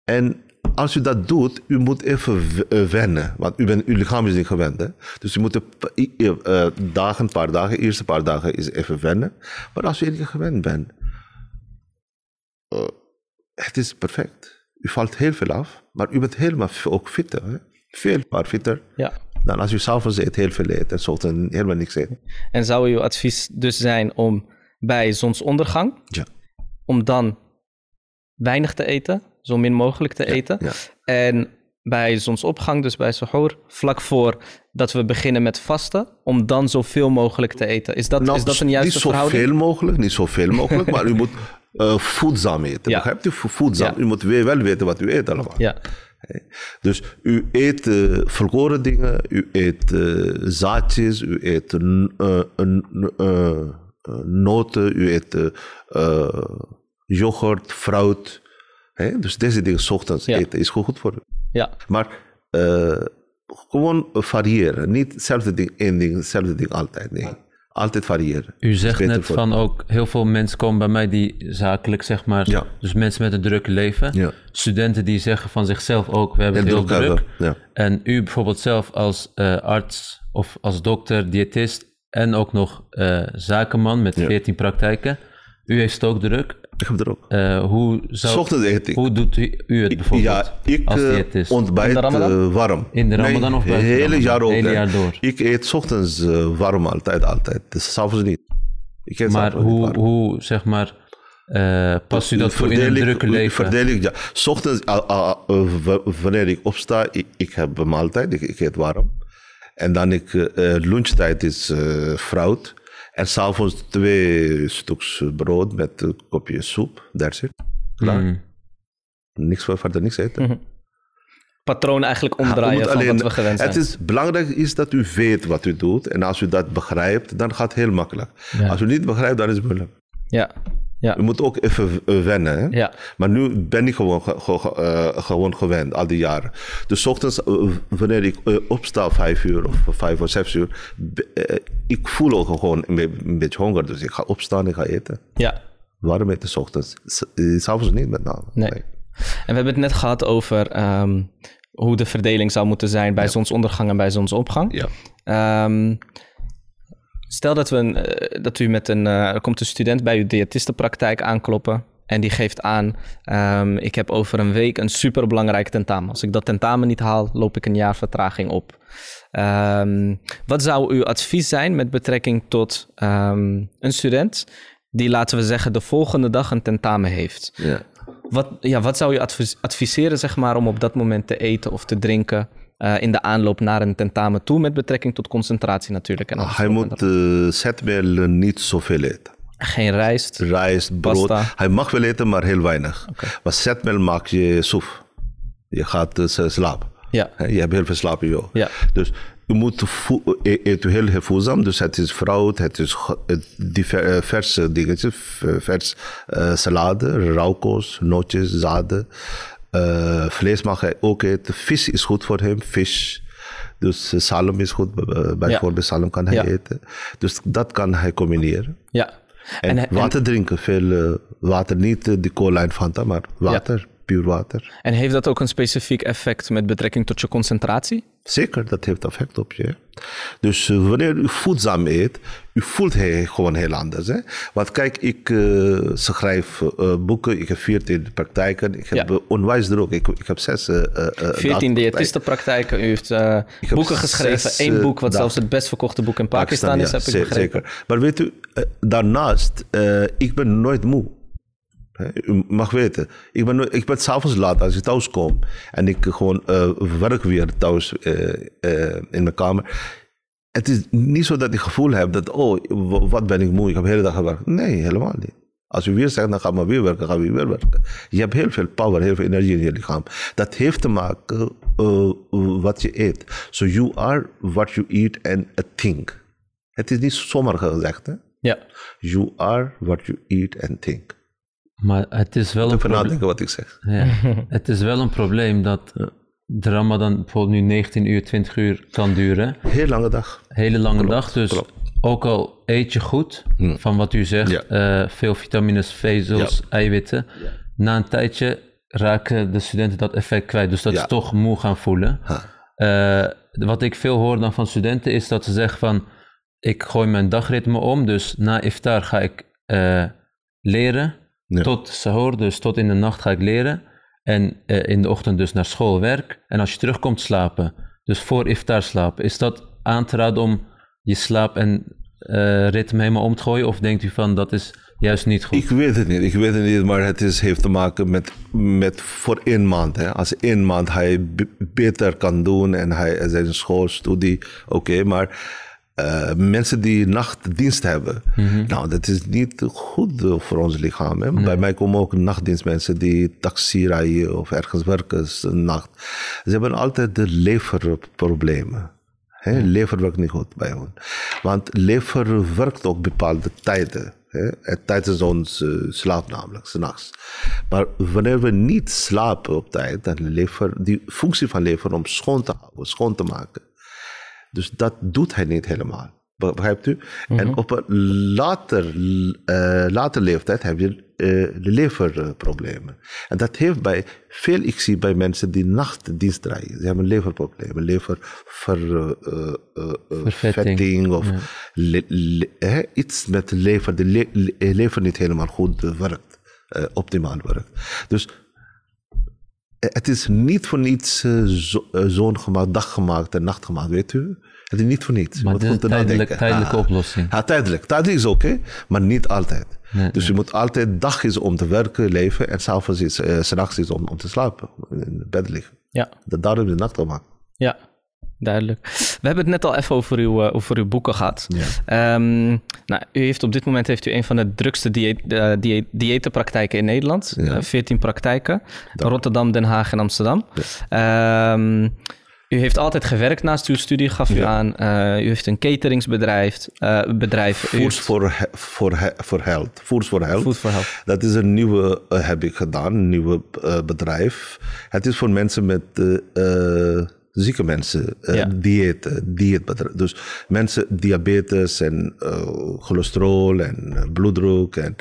En als u dat doet, u moet even eh, wennen. Want u bent, uw lichaam is niet gewend. Hè? Dus u moet een eh, dagen, een paar dagen, eerste paar dagen is even wennen. Maar als u niet gewend bent, eh, het is perfect. U valt heel veel af, maar u bent helemaal ook fitter. Hè? Veel, maar fitter. ja. Dan als u s'avonds eet, heel veel eet en ochtends helemaal niks eet. En zou uw advies dus zijn om bij zonsondergang, Ja. om dan weinig te eten, zo min mogelijk te eten. ja. En bij zonsopgang, dus bij sahur, vlak voor dat we beginnen met vasten, om dan zoveel mogelijk te eten. Is dat, Nou, is dat een juiste niet verhouding? zoveel mogelijk, niet zoveel mogelijk, maar u moet eh, voedzaam eten. Ja. Begrijpt u? Vo- Voedzaam. Ja. U moet weer wel weten wat u eet allemaal. Ja, Dus u eet eh volkoren dingen, u eet eh, zaadjes, u eet eh, eh, eh, noten, u eet yoghurt, fruit. Hè? Dus deze dingen 's ochtends Ja. eten is goed, goed voor u. ja, Maar eh, gewoon variëren. Niet hetzelfde ding, één ding, hetzelfde ding altijd. Nee. Altijd variëren. U zegt net van ook, heel veel mensen komen bij mij die zakelijk, zeg maar, Ja. dus mensen met een druk leven. Ja. Studenten die zeggen van zichzelf ook, we hebben Heel het heel druk. En u bijvoorbeeld zelf als eh, arts of als dokter, diëtist en ook nog eh, zakenman met 14 praktijken. U heeft het ook druk. Ik heb er ook. Eh, hoe, zou, Ochtends eet ik. hoe doet u, u het bijvoorbeeld Ja, ik als eh, ontbijt In de eh, warm. In de Ramadan of Het buiten de hele Ramadan? jaar ook. Hele jaar door. Ik eet ochtends warm altijd, altijd. Dus s'avonds niet. Ik eet maar hoe, hoe, zeg maar, eh, past u dat voor in een drukke leven? Verdeel ik, ja. 's ochtends, wanneer ik opsta, ik, ik heb een maaltijd, ik, ik eet warm. En dan ik, lunchtijd is fruit. En s'avonds twee stuks brood met een kopje soep. That's it. Klaar. Mm. Niks, verder niks eten. patroon eigenlijk omdraaien van alleen- wat we gewend zijn. Het is belangrijk is dat u weet wat u doet. En als u dat begrijpt, dan gaat het heel makkelijk. Ja. Als u niet begrijpt, dan is het moeilijk. Ja, ja, U moet ook even eh, wennen. Hè? ja, Maar nu ben ik gewoon, ge- ge- ge- eh, gewoon gewend, al die jaren. Dus ochtends, eh, wanneer ik opsta, vijf uur of vijf of zes uur, ik voel ook gewoon een, be- een beetje honger. Dus ik ga opstaan, ik ga eten. ja. Waarom eten 's ochtends? S'avonds niet met name. Nee. En we hebben het net gehad over ehm, hoe de verdeling zou moeten zijn bij zonsondergang en bij zonsopgang. Ja. Ehm, stel dat, we een, eh, dat u met een, eh, er komt een student bij uw diëtistenpraktijk aankloppen en die geeft aan, ehm, ik heb over een week een superbelangrijk tentamen. Als ik dat tentamen niet haal, loop ik een jaar vertraging op. Ehm, wat zou uw advies zijn met betrekking tot ehm, een student die, laten we zeggen, de volgende dag een tentamen heeft? Ja. Wat, ja, wat zou je advis- adviseren, zeg maar, om op dat moment te eten of te drinken eh, in de aanloop naar een tentamen toe, met betrekking tot concentratie natuurlijk? En alles Hij moet uh, zetmeel niet zoveel eten. Geen rijst. rijst, brood. Pasta. Hij mag wel eten, maar heel weinig. Maar zetmeel maak je soef. Je gaat eh, slapen. Ja. Je hebt heel veel slaap in jou. Ja. Dus je moet e- eten heel, voedzaam. Dus het is fruit, het is eh, verse dingetjes. v- Vers eh, salade, rauwkoos, nootjes, zaden. Eh, vlees mag hij ook eten. Vis is goed voor hem, vis. Dus salm is goed, eh, bijvoorbeeld salm kan hij eten. Dus dat kan hij combineren. Ja. En, En, en, water drinken, veel water, niet die cola en Fanta, maar water, puur water. en heeft dat ook een specifiek effect met betrekking tot je concentratie? Zeker, dat heeft effect op je. Dus eh, wanneer u voedzaam eet, u voelt hij gewoon heel anders. Hè? Want kijk, ik eh, schrijf eh, boeken, ik heb 14 praktijken, ik heb Ja. onwijs druk, ik, ik heb zes 14 dagpraktijken. diëtistenpraktijken. U heeft boeken geschreven. eh, boek wat zelfs het best verkochte boek in Pakistan, is, heb ik begrepen. Zeker. Maar weet u, daarnaast, ik ben nooit moe. U mag weten, ik ben, ik ben s'avonds laat als ik thuis kom en ik gewoon eh, werk weer thuis eh, eh, in mijn kamer. Het is niet zo dat ik het gevoel heb dat, oh, wat ben ik moe, ik heb de hele dag gewerkt. Nee, helemaal niet. Als u weer zegt, dan gaan we weer werken, gaan we weer werken. Je hebt heel veel power, heel veel energie in je lichaam. Dat heeft te maken wat je eet. So you are what you eat and think. Het is niet zomaar gezegd, hè. Ja. You are what you eat and think. Maar het is wel een Even probleem. nadenken wat ik zeg. Ja. het is wel een probleem dat de Ramadan bijvoorbeeld nu 19 uur, 20 uur kan duren. Heel lange dag. Hele lange dag. Dus klopt. ook al eet je goed, van wat u zegt, Ja. eh, veel vitamines, vezels, eiwitten. Na een tijdje raken de studenten dat effect kwijt. Dus dat Ja. ze toch moe gaan voelen. Eh, wat ik veel hoor dan van studenten is dat ze zeggen van... Ik gooi mijn dagritme om, dus na iftar ga ik eh, leren. Ja. Tot sahur, dus tot in de nacht ga ik leren. En eh, in de ochtend dus naar school, werk. En als je terugkomt slapen, dus voor iftar slapen. Is dat aan te raden om je slaap en eh, ritme helemaal om te gooien? Of denkt u van dat is juist niet goed? Ik weet het niet, ik weet het niet, maar het is, heeft te maken met, met voor één maand. Hè. Als één maand hij beter kan doen en hij zijn schoolstudie, oké, maar eh, mensen die nachtdienst hebben, nou, dat is niet goed voor ons lichaam. Hè. Bij mij komen ook nachtdienstmensen die taxi rijden of ergens werken, s- nacht. Ze hebben altijd de leverproblemen. Hè, lever werkt niet goed bij ons. Want lever werkt ook bepaalde tijden. Hè, en tijdens ons eh, slaap namelijk, s'nachts. Maar wanneer we niet slapen op tijd, dan lever, die functie van lever om schoon te houden, schoon te maken. Dus dat doet hij niet helemaal. Begrijpt u? En op een later, eh, later leeftijd heb je eh, leverproblemen. En dat heeft bij veel, ik zie bij mensen die nachtdienst draaien. Ze hebben leverproblemen, lever ver, eh, vetting of le- le- iets met lever. De le- le- lever niet helemaal goed werkt, optimaal werkt. Dus het is niet voor niets eh, zo, eh, zo'n gemaakt, dag gemaakt en nacht gemaakt, weet u? Het is niet voor niets. Je Maar moet tijdelijk- tijdelijke Ah. oplossing. Ja, tijdelijk. Tijdelijk is oké, maar niet altijd. Nee, dus je moet altijd, dag is om te werken, leven en s'avonds is, eh, s'nachts is om, om te slapen, in bed liggen. Ja. Dat daarom is de nacht gemaakt. Ja, duidelijk. We hebben het net al even over uw, eh, over uw boeken gehad. Ehm, nou, u heeft op dit moment heeft u een van de drukste dieet, eh, dieet, dieetenpraktijken in Nederland. Ja. Eh, 14 praktijken. Rotterdam, Den Haag en Amsterdam. Ehm, u heeft altijd gewerkt naast uw studie, gaf u aan. U heeft een cateringsbedrijf. bedrijf. Foods heeft for, he- for, he- for Health. Foods for Health. Food for Health. Dat is een nieuwe, heb ik gedaan, een nieuwe bedrijf. Het is voor mensen met zieke mensen, eh, Ja. dieet, dieetbedrijf. Dus mensen diabetes en eh, cholesterol en eh, bloeddruk. En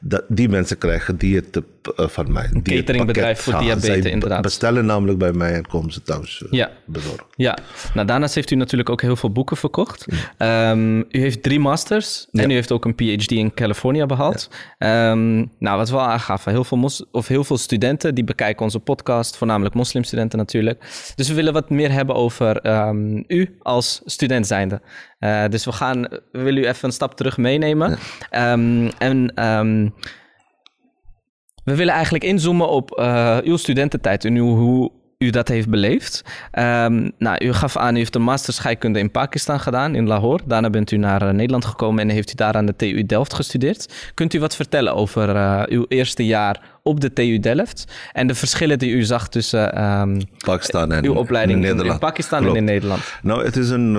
dat, die mensen krijgen dieet eh, van mij. Een cateringbedrijf voor diabetes, inderdaad. bestellen namelijk bij mij en komen ze thuis eh, Ja. bezorgen. Ja, nou daarnaast heeft u natuurlijk ook heel veel boeken verkocht. Ehm, u heeft drie masters en u heeft ook een PhD in California behaald. Ehm, nou, wat we al aangaven, heel veel, mos- of heel veel studenten die bekijken onze podcast, voornamelijk moslimstudenten natuurlijk. Dus we willen wat meer hebben over ehm, u als student zijnde. Eh, dus we, gaan, we willen u even een stap terug meenemen. En ehm, we willen eigenlijk inzoomen op eh, uw studententijd en uw, hoe u dat heeft beleefd. Ehm, nou, u gaf aan, u heeft een master scheikunde in Pakistan gedaan, in Lahore. Daarna bent u naar eh, Nederland gekomen en heeft u daar aan de TU Delft gestudeerd. Kunt u wat vertellen over uh, uw eerste jaar op de TU Delft en de verschillen die u zag tussen um, Pakistan en uw opleiding Nederland. in Pakistan Klopt. en in Nederland? Nou, het is een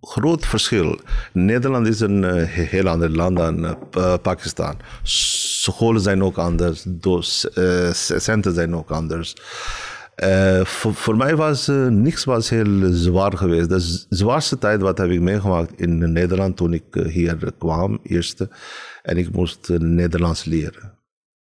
groot verschil. Nederland is een uh, heel ander land dan uh, Pakistan. Scholen zijn ook anders, uh, centen zijn ook anders. Voor, voor, mij was niks was heel zwaar geweest. De zwaarste tijd wat heb ik meegemaakt in Nederland toen ik hier kwam, eerste. En ik moest Nederlands leren.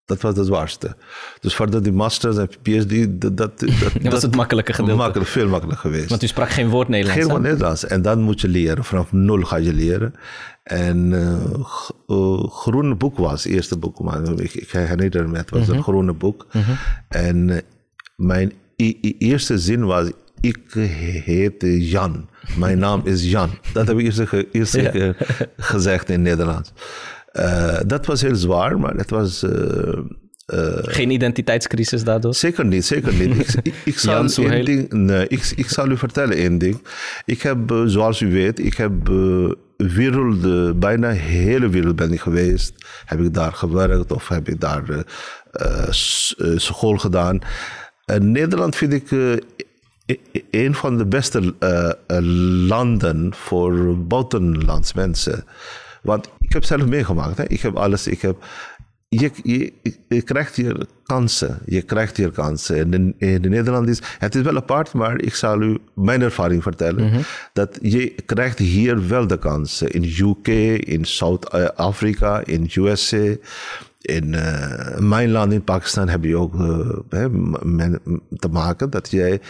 Dat was het zwaarste. Dus verder die masters en PhD, dat, dat, dat was het makkelijke gedeelte. Makkelijk, veel makkelijker geweest. Want u sprak geen woord Nederlands. Geen woord Nederlands. En dan moet je leren. Vanaf nul ga je leren. En uh, groene boek was het eerste boek. Maar ik, ik herinner me, het was mm -hmm. een groene boek. Mm -hmm. En uh, mijn eerste zin was, ik heet Jan. Mijn naam is Jan. Dat heb ik eerst, eerst ja. gezegd in Nederlands. Uh, dat was heel zwaar, maar het was. Uh, uh, Geen identiteitscrisis daardoor? Zeker niet, zeker niet. ik, ik, ik zal één ding, nee, ik, ik zal u vertellen één ding. Ik heb, zoals u weet, ik heb wereld, bijna de hele wereld ben ik geweest. Heb ik daar gewerkt of heb ik daar school gedaan. Nederland vind ik een van de beste landen voor buitenlands mensen. Want ik heb zelf meegemaakt. Hè. Ik heb alles. Ik heb, je, je, je, krijgt hier kansen. Je krijgt hier kansen. En in, in Nederland is het is wel apart, maar ik zal u mijn ervaring vertellen. Mm -hmm. Dat je krijgt hier wel de kansen. In UK, in Zuid-Afrika, in USA. In uh, mijn land, in Pakistan, heb je ook uh, te maken dat jij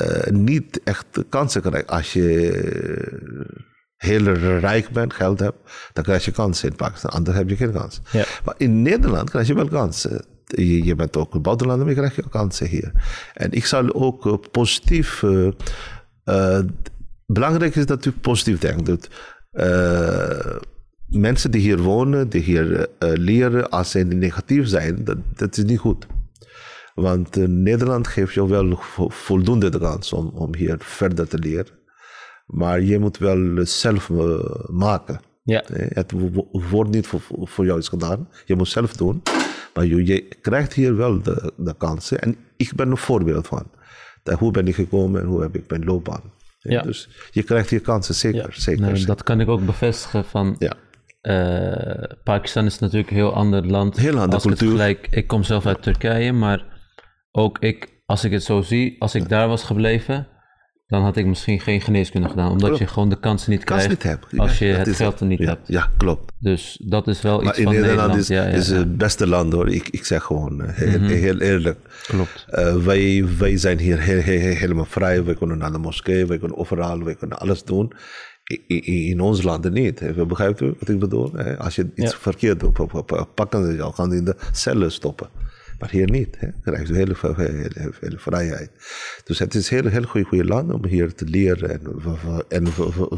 uh, niet echt kansen krijgt als je heel rijk bent, geld hebt, dan krijg je kansen in Pakistan. Anders heb je geen kans. Ja. Maar in Nederland krijg je wel kansen. Je, je bent ook een buitenlander, maar je krijgt je kansen hier. En ik zal ook uh, positief. Uh, uh, belangrijk is dat u positief denkt. mensen die hier wonen, die hier leren, als ze negatief zijn, dat, dat is niet goed. Want Nederland geeft je wel voldoende de kans om, om hier verder te leren. Maar je moet wel zelf maken. Ja. Het wordt niet voor, voor jou is gedaan. Je moet zelf doen. Maar je, je krijgt hier wel de, de kansen. En ik ben een voorbeeld van. Dat, hoe ben ik gekomen en hoe heb ik mijn loopbaan. Ja. Dus je krijgt hier kansen, zeker. Ja. zeker. Dat kan ik ook bevestigen van... Ja. Uh, Pakistan is natuurlijk een heel ander land. Heel andere cultuur. Gelijk, ik kom zelf uit Turkije, maar ook ik, als ik het zo zie, als ik daar was gebleven dan had ik misschien geen geneeskunde gedaan. Omdat klopt. je gewoon de kansen niet Kans krijgt niet als je Ja, het geld er niet ja, hebt. Ja, klopt. Dus dat is wel Maar iets in van Nederland Nederland. is, ja, ja, is het beste land hoor. Ik, ik zeg gewoon eh, heel, heel eerlijk. Klopt. Eh, wij, wij zijn hier heel, heel, heel- helemaal vrij. Wij kunnen naar de moskee, wij kunnen overal, wij kunnen alles doen. I- i- In ons land niet. Begrijpt u wat ik bedoel? Als je iets verkeerd doet, pakken ze jou, gaan die in de cellen stoppen. Maar hier niet. Hè? Je krijgt hele, hele vrijheid. Dus het is een heel, heel goed goede land om hier te leren en, en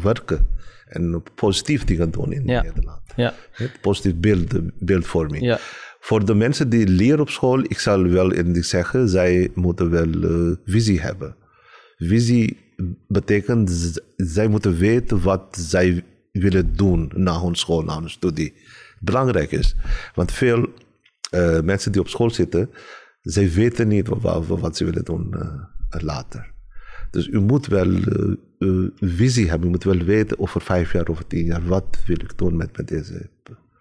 werken. En positief dingen doen in Ja. Nederland. Ja. Positief beeld, beeldvorming. Ja. Voor de mensen die leren op school, ik zal wel in zeggen, zij moeten wel eh, visie hebben. Visie betekent, zij moeten weten wat zij willen doen na hun school, na hun studie. Belangrijk is, want veel eh, mensen die op school zitten, zij weten niet wat, wat, wat ze willen doen eh, later. Dus u moet wel eh, visie hebben, u moet wel weten over vijf jaar, over tien jaar, wat wil ik doen met, met deze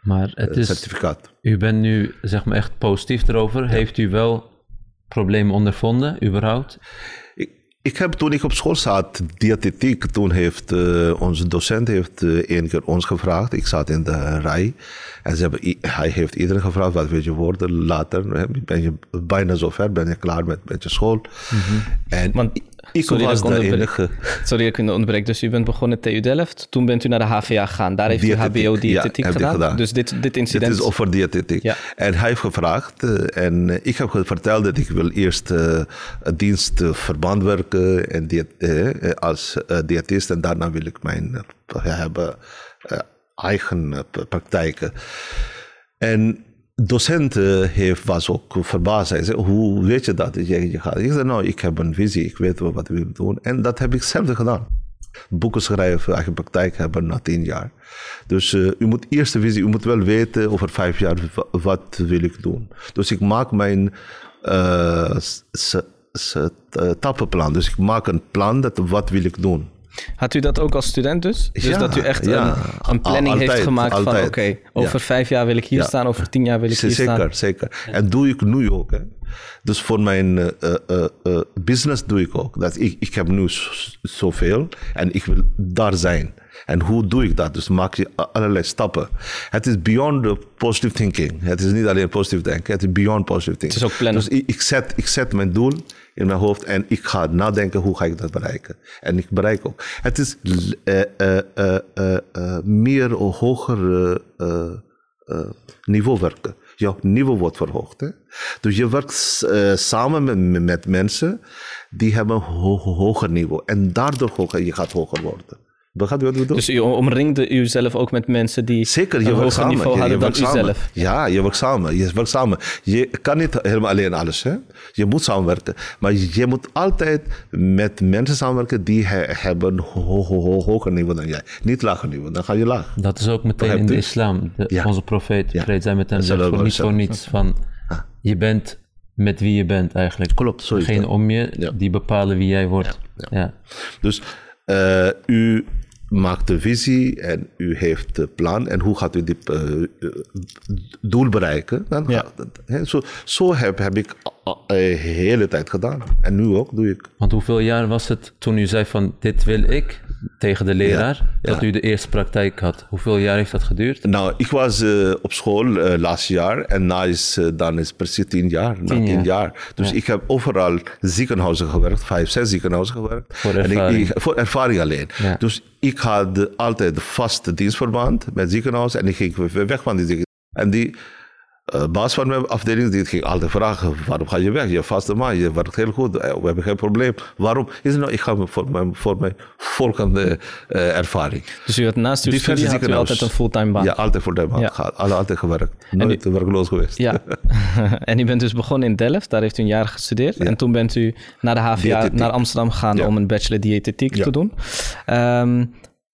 Maar het is, certificaat. u bent nu zeg maar echt positief erover. Heeft u wel problemen ondervonden, überhaupt? Ik, heb toen ik op school zat, diëtetiek, toen heeft eh, onze docent heeft één keer ons gevraagd. Ik zat in de rij en ze hebben, hij heeft iedereen gevraagd, wat wil je worden later? Ben je bijna zover, ben je klaar met, met je school? En Want- ik- sorry was de enige... Sorry dat ik u onderbreek. Dus u bent begonnen TU Delft. Toen bent u naar de HVA gegaan. Daar heeft Diëtetiek, u HBO ja, diëtetiek ik gedaan. gedaan. Dus dit, dit Dit incident... is over diëtetiek. Ja. En hij heeft gevraagd eh, en eh, ik heb verteld dat ik wil eerst eh, dienst verband werken en diët, eh, als diëtist en daarna wil ik mijn hebben eigen praktijken. En docent eh, heeft, was ook verbaasd. Hij zei, hoe weet je dat? Je, gaat. Ik zei, nou, ik heb een visie. Ik weet wat ik wil doen. En dat heb ik zelf gedaan. Boeken schrijven, eigen praktijk hebben na tien jaar. Dus uh, u moet eerst de visie, u moet wel weten over vijf jaar wat wil ik doen. Dus ik maak mijn uh, tappenplan. Dus ik maak een plan dat wat wil ik doen. Had u dat ook als student dus? Dus dat u echt een, een, planning heeft gemaakt van oké, over vijf jaar wil ik hier staan, over tien jaar wil ik hier zeker, staan. Zeker, zeker. En doe ik nu ook. Hè. Dus voor mijn uh, uh, uh, business doe ik ook. Dat ik, ik heb nu zoveel en ik wil daar zijn. En hoe doe ik dat? Dus maak je allerlei stappen. Het is beyond the positive thinking. Het is niet alleen positief denken, het is beyond positive thinking. Het is ook plannen. Dus ik, ik, zet, ik zet mijn doel in mijn hoofd en ik ga nadenken hoe ga ik dat bereiken. En ik bereik ook. Het is uh, uh, uh, meer hoger niveau werken. Jouw niveau wordt verhoogd. Hè? Dus je werkt samen met, met, mensen die hebben een ho hoger niveau. En daardoor hoger, je gaat hoger worden. Begrijp je wat ik bedoel? Dus u omringde uzelf ook met mensen die Zeker, je een hoger samen. niveau hadden je, je dan samen. uzelf? Ja, je werkt samen. Je werkt samen. Je kan niet helemaal alleen alles. Hè? Je moet samenwerken. Maar je moet altijd met mensen samenwerken die he, hebben een ho ho ho hoger niveau dan jij. Niet lager niveau, dan ga je laag. Dat is ook meteen in de islam. De, ja. Onze profeet, ja. vrede zijn met hem, zegt voor niet voor niets van... Je bent met wie je bent eigenlijk. Klopt, Degene dat. om je, Ja. die bepalen wie jij wordt. Ja. Dus uh, u maakt de visie en u heeft de plan. En hoe gaat u dit uh, doel bereiken? Dan Ja. gaat het, hè. Zo, zo heb, heb ik de hele tijd gedaan. En nu ook doe ik. Want hoeveel jaar was het toen u zei van dit wil ik tegen de leraar, Ja, dat u de eerste praktijk had? Hoeveel jaar heeft dat geduurd? Nou, ik was uh, op school uh, laatste jaar en na is, uh, dan is precies tien jaar. Na Tien tien jaar. jaar. Dus ik heb overal ziekenhuizen gewerkt, vijf, zes ziekenhuizen gewerkt. Voor En ik- ervaring. ik- voor ervaring alleen. Ja. Dus ik had altijd een vaste dienstverband met ziekenhuizen en ik ging weg van die ziekenhuis. En die uh, baas van mijn afdeling ging altijd vragen: waarom ga je weg? Je vaste man, je werkt heel goed, eh, we hebben geen probleem. Waarom? Is het nou, ik ga voor mijn, voor mijn volgende uh, ervaring. Dus u had naast uw Diverse studie had u altijd een fulltime baan? Ja, altijd de baan Ja. Altijd gewerkt. Nooit werkloos geweest. Ja. en u bent dus begonnen in Delft, daar heeft u een jaar gestudeerd. En toen bent u naar de HVA Diëtetiek. naar Amsterdam gegaan Ja. om een bachelor diëtetiek te doen. Ehm,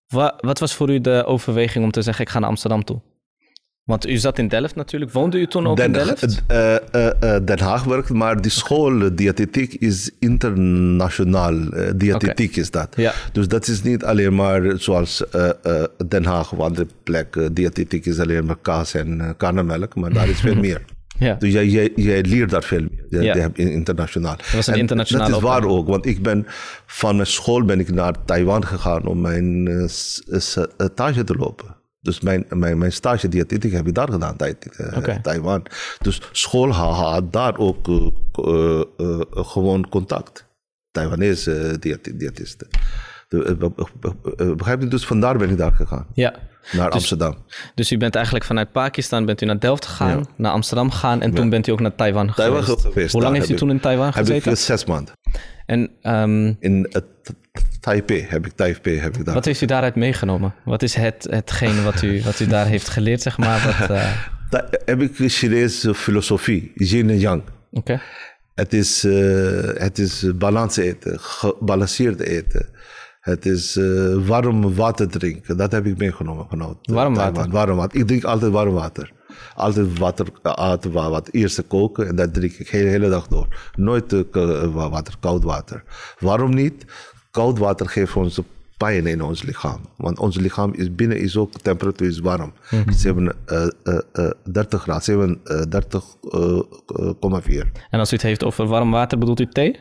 wa- wat was voor u de overweging om te zeggen ik ga naar Amsterdam toe? Want u zat in Delft natuurlijk. Woonde u toen ook in Delft? eh, eh, eh, Den Haag werkt, maar die school diëtetiek is internationaal. diëtetiek is dat. Ja. Dus dat is niet alleen maar zoals Den Haag of andere plekken. diëtetiek is alleen maar kaas en karnemelk, maar daar is veel meer. Ja. Dus jij, jij, jij leert daar veel meer. Je, Ja. hebt in- internationaal. was een Dat is waar ook, want ik ben van mijn school ben ik naar Taiwan gegaan om mijn stage te lopen. Dus mijn, mijn, mijn stage diëtetiek heb ik daar gedaan, Tai- eh. Taiwan. Dus school ha- had daar ook eh, eh, gewoon contact. Taiwanese diëti- diëtisten. Begrijp je? Dus vandaar ben ik daar gegaan, Ja. naar Amsterdam. Dus u bent eigenlijk vanuit Pakistan bent u naar Delft gegaan, naar Amsterdam gegaan en toen bent u ook naar Taiwan, Taiwan geweest. geweest, Hoe lang heeft u toen in Taiwan Heb gezeten? ik zes maanden. En ehm, In Taipei heb ik, Taipei heb ik daar. wat heeft u daaruit meegenomen? Wat is het, hetgene wat u, wat u daar heeft geleerd, zeg maar? Wat, eh, Daar heb ik Chinese filosofie, yin en yang. Oké. Het is, eh, het is balans eten, gebalanceerd eten. Het is eh, warm water drinken. Dat heb ik meegenomen vanuit Warm water? Warm water. Ik drink altijd warm water. Altijd water, uh, wat eerst koken en dat drink ik de hele, hele dag door. Nooit water, koud water. Waarom niet? Koud water geeft ons pijn in ons lichaam. Want ons lichaam is binnen is ook temperatuur is warm. 7, 30 graden, 37,4. En als u het heeft over warm water, bedoelt u thee?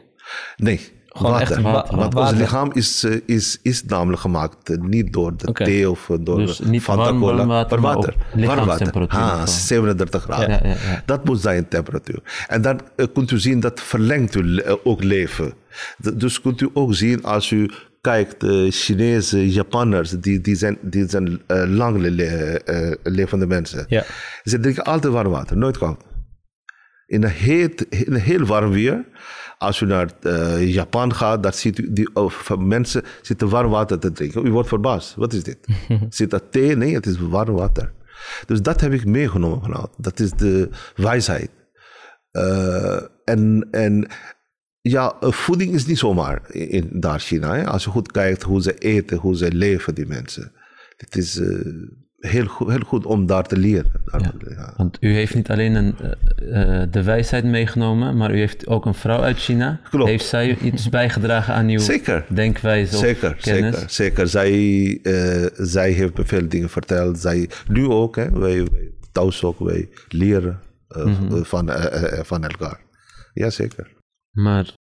Nee, Gewoon water. echt wa- Want water. ons lichaam is, eh, is, is namelijk gemaakt eh, niet door de thee of eh, door Dus niet Fanta warm- Cola, maar water. Warm water. lichaamstemperatuur Ah, gewoon. 37 graden. Ja, ja, ja. Dat moet zijn temperatuur. En dan kunt u zien dat verlengt u le- ook leven. D- dus kunt u ook zien als u kijkt, uh, Chinese, Japanners, die, die zijn, die zijn lang le- le- levende mensen. Ja. Ze drinken altijd warm water, nooit koud. In een, heet, in een heel warm weer, als u naar eh, Japan gaat, daar ziet u die, oh, mensen zitten warm water te drinken. U wordt verbaasd. Wat is dit? Zit dat thee? Nee, het is warm water. Dus dat heb ik meegenomen vanuit. Dat is de wijsheid. Uh, en, en ja, voeding is niet zomaar in, daar China. Hè? Als je goed kijkt hoe ze eten, hoe ze leven, die mensen. Het is uh, heel, goed, heel goed om daar te leren. Ja. Want u heeft niet alleen een, uh, de wijsheid meegenomen, maar u heeft ook een vrouw uit China. Klopt. Heeft zij iets bijgedragen aan uw zeker. denkwijze zeker, of kennis? Zeker, zeker. Zij, uh, zij heeft me veel dingen verteld. Zij, nu ook, hè. Wij, wij thuis ook, wij leren uh, mm -hmm. van, van elkaar. Jazeker. Maar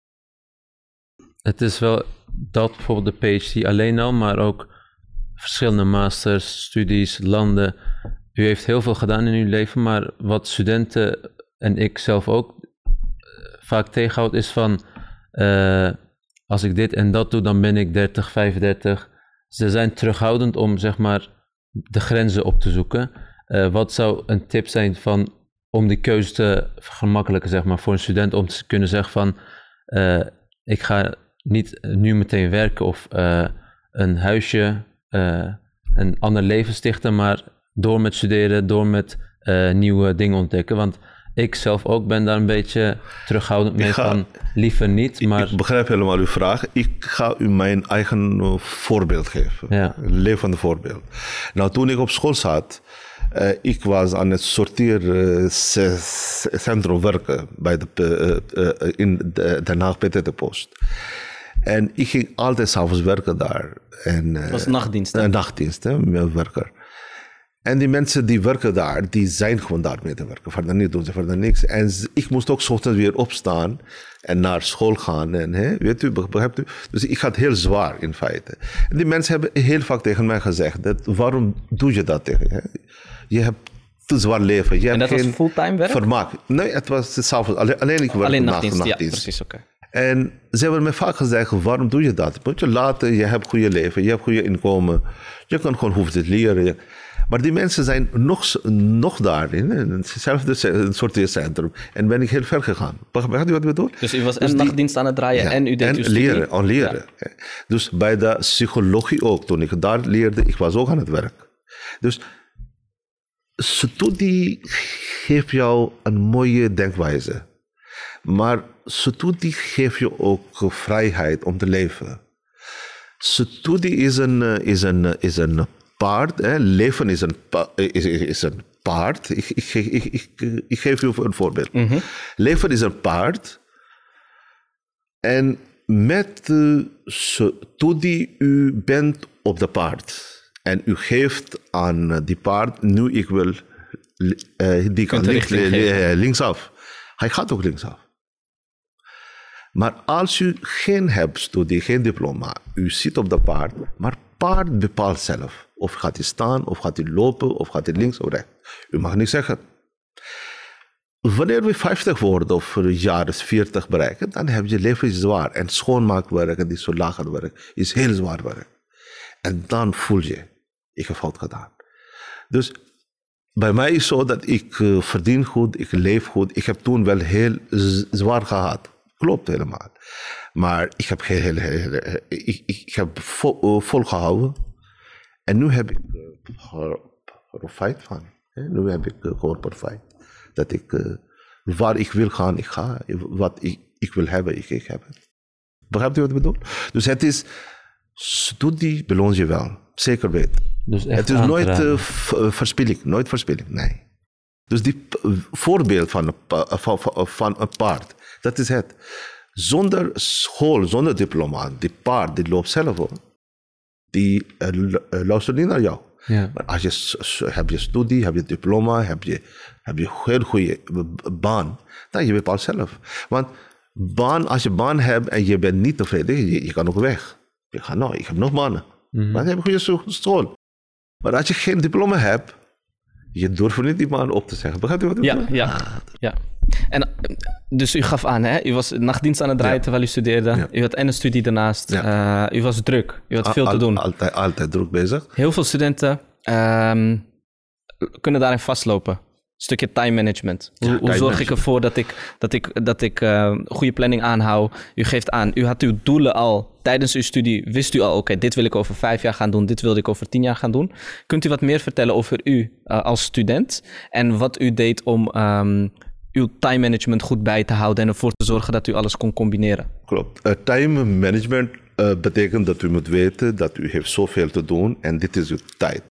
het is wel dat bijvoorbeeld de PhD alleen al, maar ook verschillende masters, studies, landen. U heeft heel veel gedaan in uw leven, maar wat studenten en ik zelf ook vaak tegenhoud is van uh, als ik dit en dat doe, dan ben ik 30, 35. Ze zijn terughoudend om zeg maar de grenzen op te zoeken. Uh, wat zou een tip zijn van om die keuze te vergemakkelijken zeg maar voor een student om te kunnen zeggen van ik ga niet nu meteen werken of een huisje uh, een ander leven stichten, maar door met studeren, door met uh, nieuwe dingen ontdekken. Want ik zelf ook ben daar een beetje terughoudend mee ga, van liever niet. Maar... Ik begrijp helemaal uw vraag. Ik ga u mijn eigen voorbeeld geven. Ja. Een levende voorbeeld. Nou, toen ik op school zat, uh, ik was aan het sorteercentrum werken bij de, uh, in de Den Haag PT Post. En ik ging altijd s'avonds werken daar. En, Het was nachtdienst, hè? Een nachtdienst, hè, werker. En die mensen die werken daar, die zijn gewoon daar mee te werken. Verder niet, doen ze verder niks. En ik moest ook ochtends weer opstaan en naar school gaan. En, hè, weet u, begrijpt u? Dus ik had heel zwaar in feite. En die mensen hebben heel vaak tegen mij gezegd, dat, waarom doe je dat tegen hè? Je hebt te zwaar leven. Je en dat hebt was fulltime werk? Vermaak. Nee, het was s'avonds. Alleen, alleen ik werkte Alleen nachtdienst. nachtdienst, ja, precies, oké. Okay. En ze hebben me vaak gezegd, waarom doe je dat? Moet je later, je hebt goede leven, je hebt goede inkomen. Je kan gewoon hoeven te leren. Maar die mensen zijn nog, nog daarin, in hetzelfde sorteercentrum. En ben ik heel ver gegaan. Begrijpt u wat ik bedoel? Dus u was dus en nachtdienst aan het draaien ja, en u deed en uw studie? leren, aan leren. Ja. Dus bij de psychologie ook, toen ik daar leerde, ik was ook aan het werk. Dus studie geeft jou een mooie denkwijze. Maar studie geeft je ook vrijheid om te leven. Studie is een, is een, is een paard. Hè? Leven is een, is, is een paard. Ik, ik, ik, ik, ik geef je een voorbeeld. Mhm. Mm -hmm. Leven is een paard. En met studie, u bent op de paard. En u geeft aan die paard, nu ik wil, uh, die kan links, linksaf. Hij gaat ook linksaf. Maar als u geen hebt studie, geen diploma, u zit op de paard, maar paard bepaalt zelf. Of gaat hij staan, of gaat hij lopen, of gaat hij links of rechts. U mag niet zeggen. Wanneer we 50 worden of jaar 40 bereiken, dan heb je leven zwaar. En schoonmaakwerk en die zo lager werk is heel zwaar werk. En dan voel je, ik heb fout gedaan. Dus bij mij is het zo dat ik uh, verdien goed, ik leef goed. Ik heb toen wel heel zwaar gehad. Klopt helemaal. Maar ik heb, heel, heel, heel, ik, ik heb vol, volgehouden. En nu heb ik uh, profijt van. Hè? Nu heb ik uh, gewoon profijt. Dat ik, waar ik wil gaan, ik ga. Wat ik, ik wil hebben, ik, ik heb het. Begrijpt u wat ik bedoel? Dus het is, studie beloont je wel. Zeker weten. Dus het is nooit uh, verspilling. Nooit verspilling, nee. Dus die voorbeeld van een, van, van een paard, dat is het. Zonder school, zonder diploma, die paard die loopt zelf hoor. Die uh, luistert niet naar jou. Ja. Maar als je heb je studie, heb je diploma, heb je, heb je heel goede baan, dan je bepaalt zelf. Want baan, als je baan hebt en je bent niet tevreden, je, je kan ook weg. Je gaat nou, ik heb nog banen. Maar dan heb je goede school. Maar als je geen diploma hebt, je durft niet die baan op te zeggen. Begrijpt u wat ik Ja, bedoel? ja, ja. En dus u gaf aan, hè? u was nachtdienst aan het draaien Ja. terwijl u studeerde. Ja. U had en een studie daarnaast. Eh, u was druk. U had veel te doen. Altijd, altijd druk bezig. Heel veel studenten ehm, kunnen daarin vastlopen. Stukje time management. Hoe, Ja, hoe time zorg ik ervoor dat ik, dat ik, dat ik eh, goede planning aanhoud? U geeft aan, u had uw doelen al tijdens uw studie. Wist u al, oké, dit wil ik over vijf jaar gaan doen, dit wilde ik over tien jaar gaan doen. Kunt u wat meer vertellen over u eh, als student en wat u deed om ehm, uw time management goed bij te houden en ervoor te zorgen dat u alles kon combineren? Klopt. Eh, time management betekent dat u moet weten dat u heeft zoveel te doen en dit is uw tijd.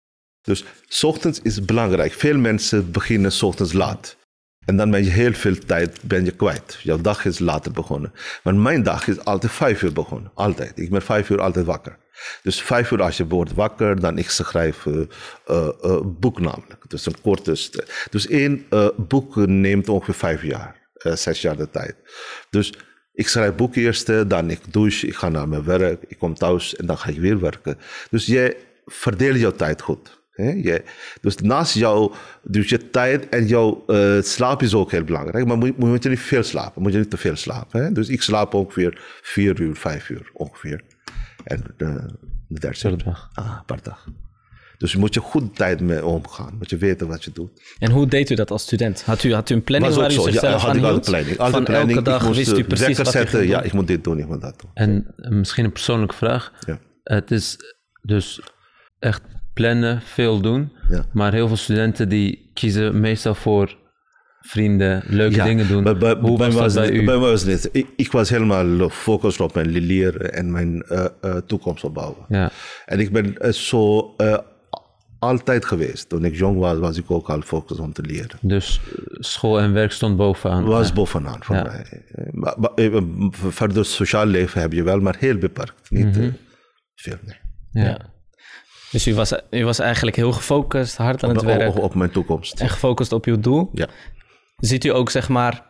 Dus ochtends is belangrijk. Veel mensen beginnen ochtends laat. En dan ben je heel veel tijd ben je kwijt. Jouw dag is later begonnen. Maar mijn dag is altijd vijf uur begonnen. Altijd. Ik ben vijf uur altijd wakker. Dus vijf uur als je wordt wakker, dan ik schrijf eh, eh, eh, boek namelijk. Dus een korte... Dus één boek neemt ongeveer vijf jaar. zes jaar de tijd. Dus ik schrijf boek eerst, dan ik douche, ik ga naar mijn werk, ik kom thuis en dan ga ik weer werken. Dus jij verdeelt jouw tijd goed. Dus naast jouw dus je tijd en jouw eh, slaap is ook heel belangrijk. Maar moet, moet je niet veel slapen, moet je niet te veel slapen. Hè? Dus ik slaap ongeveer vier uur, vijf uur ongeveer. En uh, that's Per it. dag. Ah, per dag. Dus je moet je goed tijd mee omgaan. Moet je weten wat je doet. En hoe deed u dat als student? Had u, had u een planning waar ook u zo. Ja, had aan ik hield? altijd planning. Altijd Van planning. elke dag wist u eh, precies wat zetten. Ja, ik moet dit doen, ik moet dat doen. En eh, misschien een persoonlijke vraag. Ja. Het is dus echt plannen, veel doen. Ja. Maar heel veel studenten die kiezen meestal voor vrienden, leuke Ja, dingen doen. Bij, bij, Hoe bij was mij dat bij het u? bij mij was niet. Ik, ik was helemaal gefocust op mijn leren en mijn eh, eh, toekomst opbouwen. Ja. En ik ben eh, zo eh, altijd geweest. Toen ik jong was, was ik ook al gefocust om te leren. Dus school en werk stond bovenaan. was Ja. bovenaan voor Ja. mij. Maar, maar, verder sociaal leven heb je wel, maar heel beperkt. Niet Mhm. veel. Nee. Ja. Dus u was, u was eigenlijk heel gefocust, hard aan het Op, werk op, op mijn toekomst. en gefocust op uw doel. Ja. Ziet u ook, zeg maar,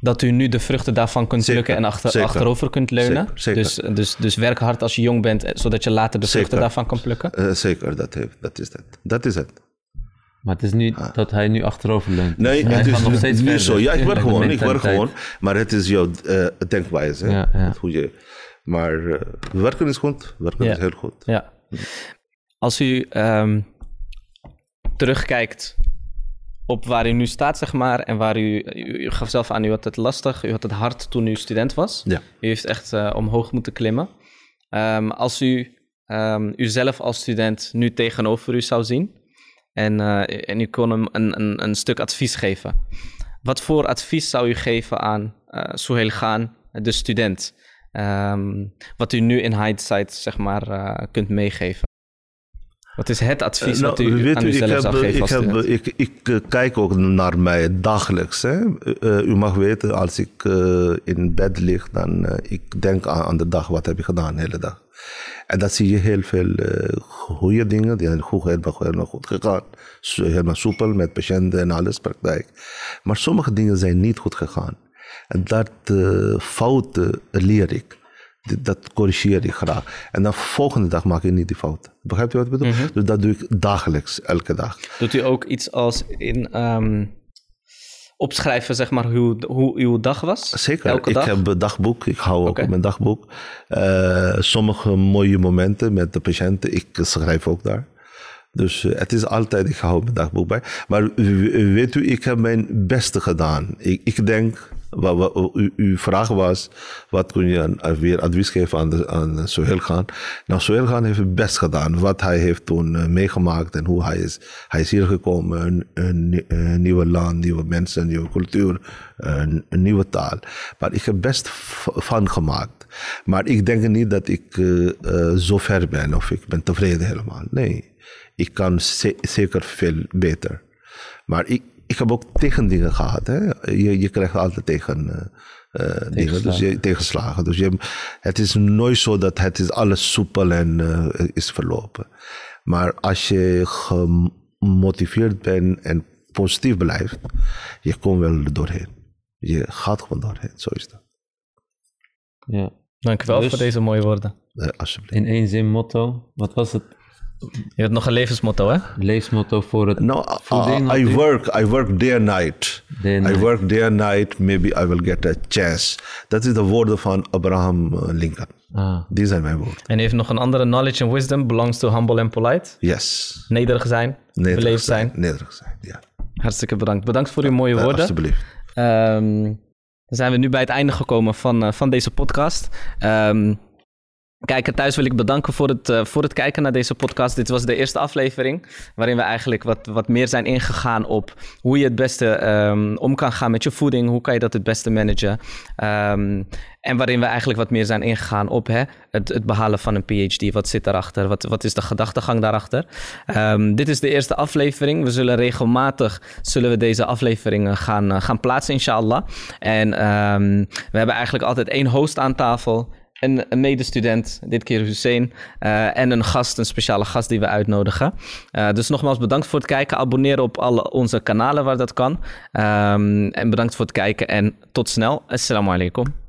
dat u nu de vruchten daarvan kunt Zeker, plukken en achter, zeker. achterover kunt leunen? Zeker, zeker. Dus, dus, dus werk hard als je jong bent, eh, zodat je later de vruchten daarvan kan plukken? Eh, zeker, dat, heeft, dat is het. Dat is het. Maar het is niet dat hij nu achterover leunt. Ah. Nee, hij het is nog steeds nu verder. zo. Ja, ik werk gewoon. Ik werk gewoon. Maar het is jouw eh, denkwijze. hè. Ja, ja. Hoe je, maar eh, werken is goed. Werken Ja. is heel goed. Ja. Als u ehm, terugkijkt op waar u nu staat, zeg maar, en waar u, u, u gaf zelf aan, u had het lastig, u had het hard toen u student was. Ja. U heeft echt eh, omhoog moeten klimmen. Ehm, als u ehm, uzelf als student nu tegenover u zou zien en, eh, en u kon hem een, een, een stuk advies geven, wat voor advies zou u geven aan eh Suhail Gaan, de student? Wat u nu in hindsight, zeg maar, kunt meegeven? Wat is het advies Eh, wat nou, u weet aan u, ik, uzelf heb, zou geven ik, als heb, student? ik, ik eh, kijk ook naar mij dagelijks. Hè. Eh, u mag weten, als ik in bed lig, dan uh, ik denk aan, aan de dag, wat heb ik gedaan de hele dag. En dan zie je heel veel uh, goede dingen, die zijn goed, helemaal, helemaal goed gegaan. Helemaal soepel met patiënten en alles, praktijk. Maar sommige dingen zijn niet goed gegaan. En dat uh, fouten leer ik. Dat corrigeer ik graag. En dan volgende dag maak ik niet die fout. Begrijpt u wat ik bedoel? Mm-hmm. Dus dat doe ik dagelijks, elke dag. Doet u ook iets als in um, opschrijven, zeg maar, hoe, hoe uw dag was? Zeker. Elke ik dag? heb een dagboek. Ik hou ook op mijn dagboek. Uh, sommige mooie momenten met de patiënten. Ik schrijf ook daar. Dus uh, het is altijd, ik hou mijn dagboek bij. Maar weet u, ik heb mijn beste gedaan. Ik, ik denk, wat, uw vraag was, wat kun je weer advies geven aan, de, aan Khan? Nou, Sohail Khan heeft het best gedaan. Wat hij heeft toen uh, meegemaakt en hoe hij is, hij is hier gekomen. Een, nieuwe land, nieuwe mensen, nieuwe cultuur, een, nieuwe taal. Maar ik heb best van gemaakt. Maar ik denk niet dat ik uh, zo ver ben of ik ben tevreden helemaal. Nee ik kan ze zeker veel beter. Maar ik, ik heb ook tegendingen gehad. Hè? Je, je krijgt altijd tegen uh, uh, dingen, dus je, tegenslagen. Dus je, het is nooit zo dat het is alles soepel en uh, is verlopen. Maar als je gemotiveerd bent en positief blijft, je komt wel doorheen. Je gaat gewoon doorheen, zo is dat. Ja. Dank u wel dus, voor deze mooie woorden. alsjeblieft. In één zin motto, wat was het? Je hebt nog een levensmotto, hè? Levensmotto voor het no. Uh, I work, I work day and night. Day and I night. work day and night. Maybe I will get a chance. Dat is de woorden van Abraham uh, Lincoln. Ah. Die zijn mijn woorden. En heeft nog een andere knowledge and wisdom belongs to humble and polite. Yes. Nederig zijn, Nederig beleefd zijn. zijn. Nederig zijn, ja. Hartstikke bedankt. Bedankt voor uw mooie Uh, woorden. alsjeblieft. Ehm, dan zijn we nu bij het einde gekomen van, eh, van deze podcast. Ehm kijker thuis wil ik bedanken voor het, eh, voor het kijken naar deze podcast. Dit was de eerste aflevering waarin we eigenlijk wat, wat meer zijn ingegaan op hoe je het beste ehm, om kan gaan met je voeding. Hoe kan je dat het beste managen. Ehm, en waarin we eigenlijk wat meer zijn ingegaan op hè, het, het behalen van een PhD. Wat zit daarachter? Wat, wat is de gedachtegang daarachter? Ehm, dit is de eerste aflevering. We zullen regelmatig zullen we deze afleveringen gaan, eh, gaan plaatsen, inshallah. En we hebben eigenlijk altijd één host aan tafel. Een, medestudent, dit keer Hussein. eh, en een gast, een speciale gast die we uitnodigen. Eh, dus nogmaals bedankt voor het kijken. Abonneer op alle onze kanalen waar dat kan. Ehm, en bedankt voor het kijken en tot snel. Assalamu alaikum.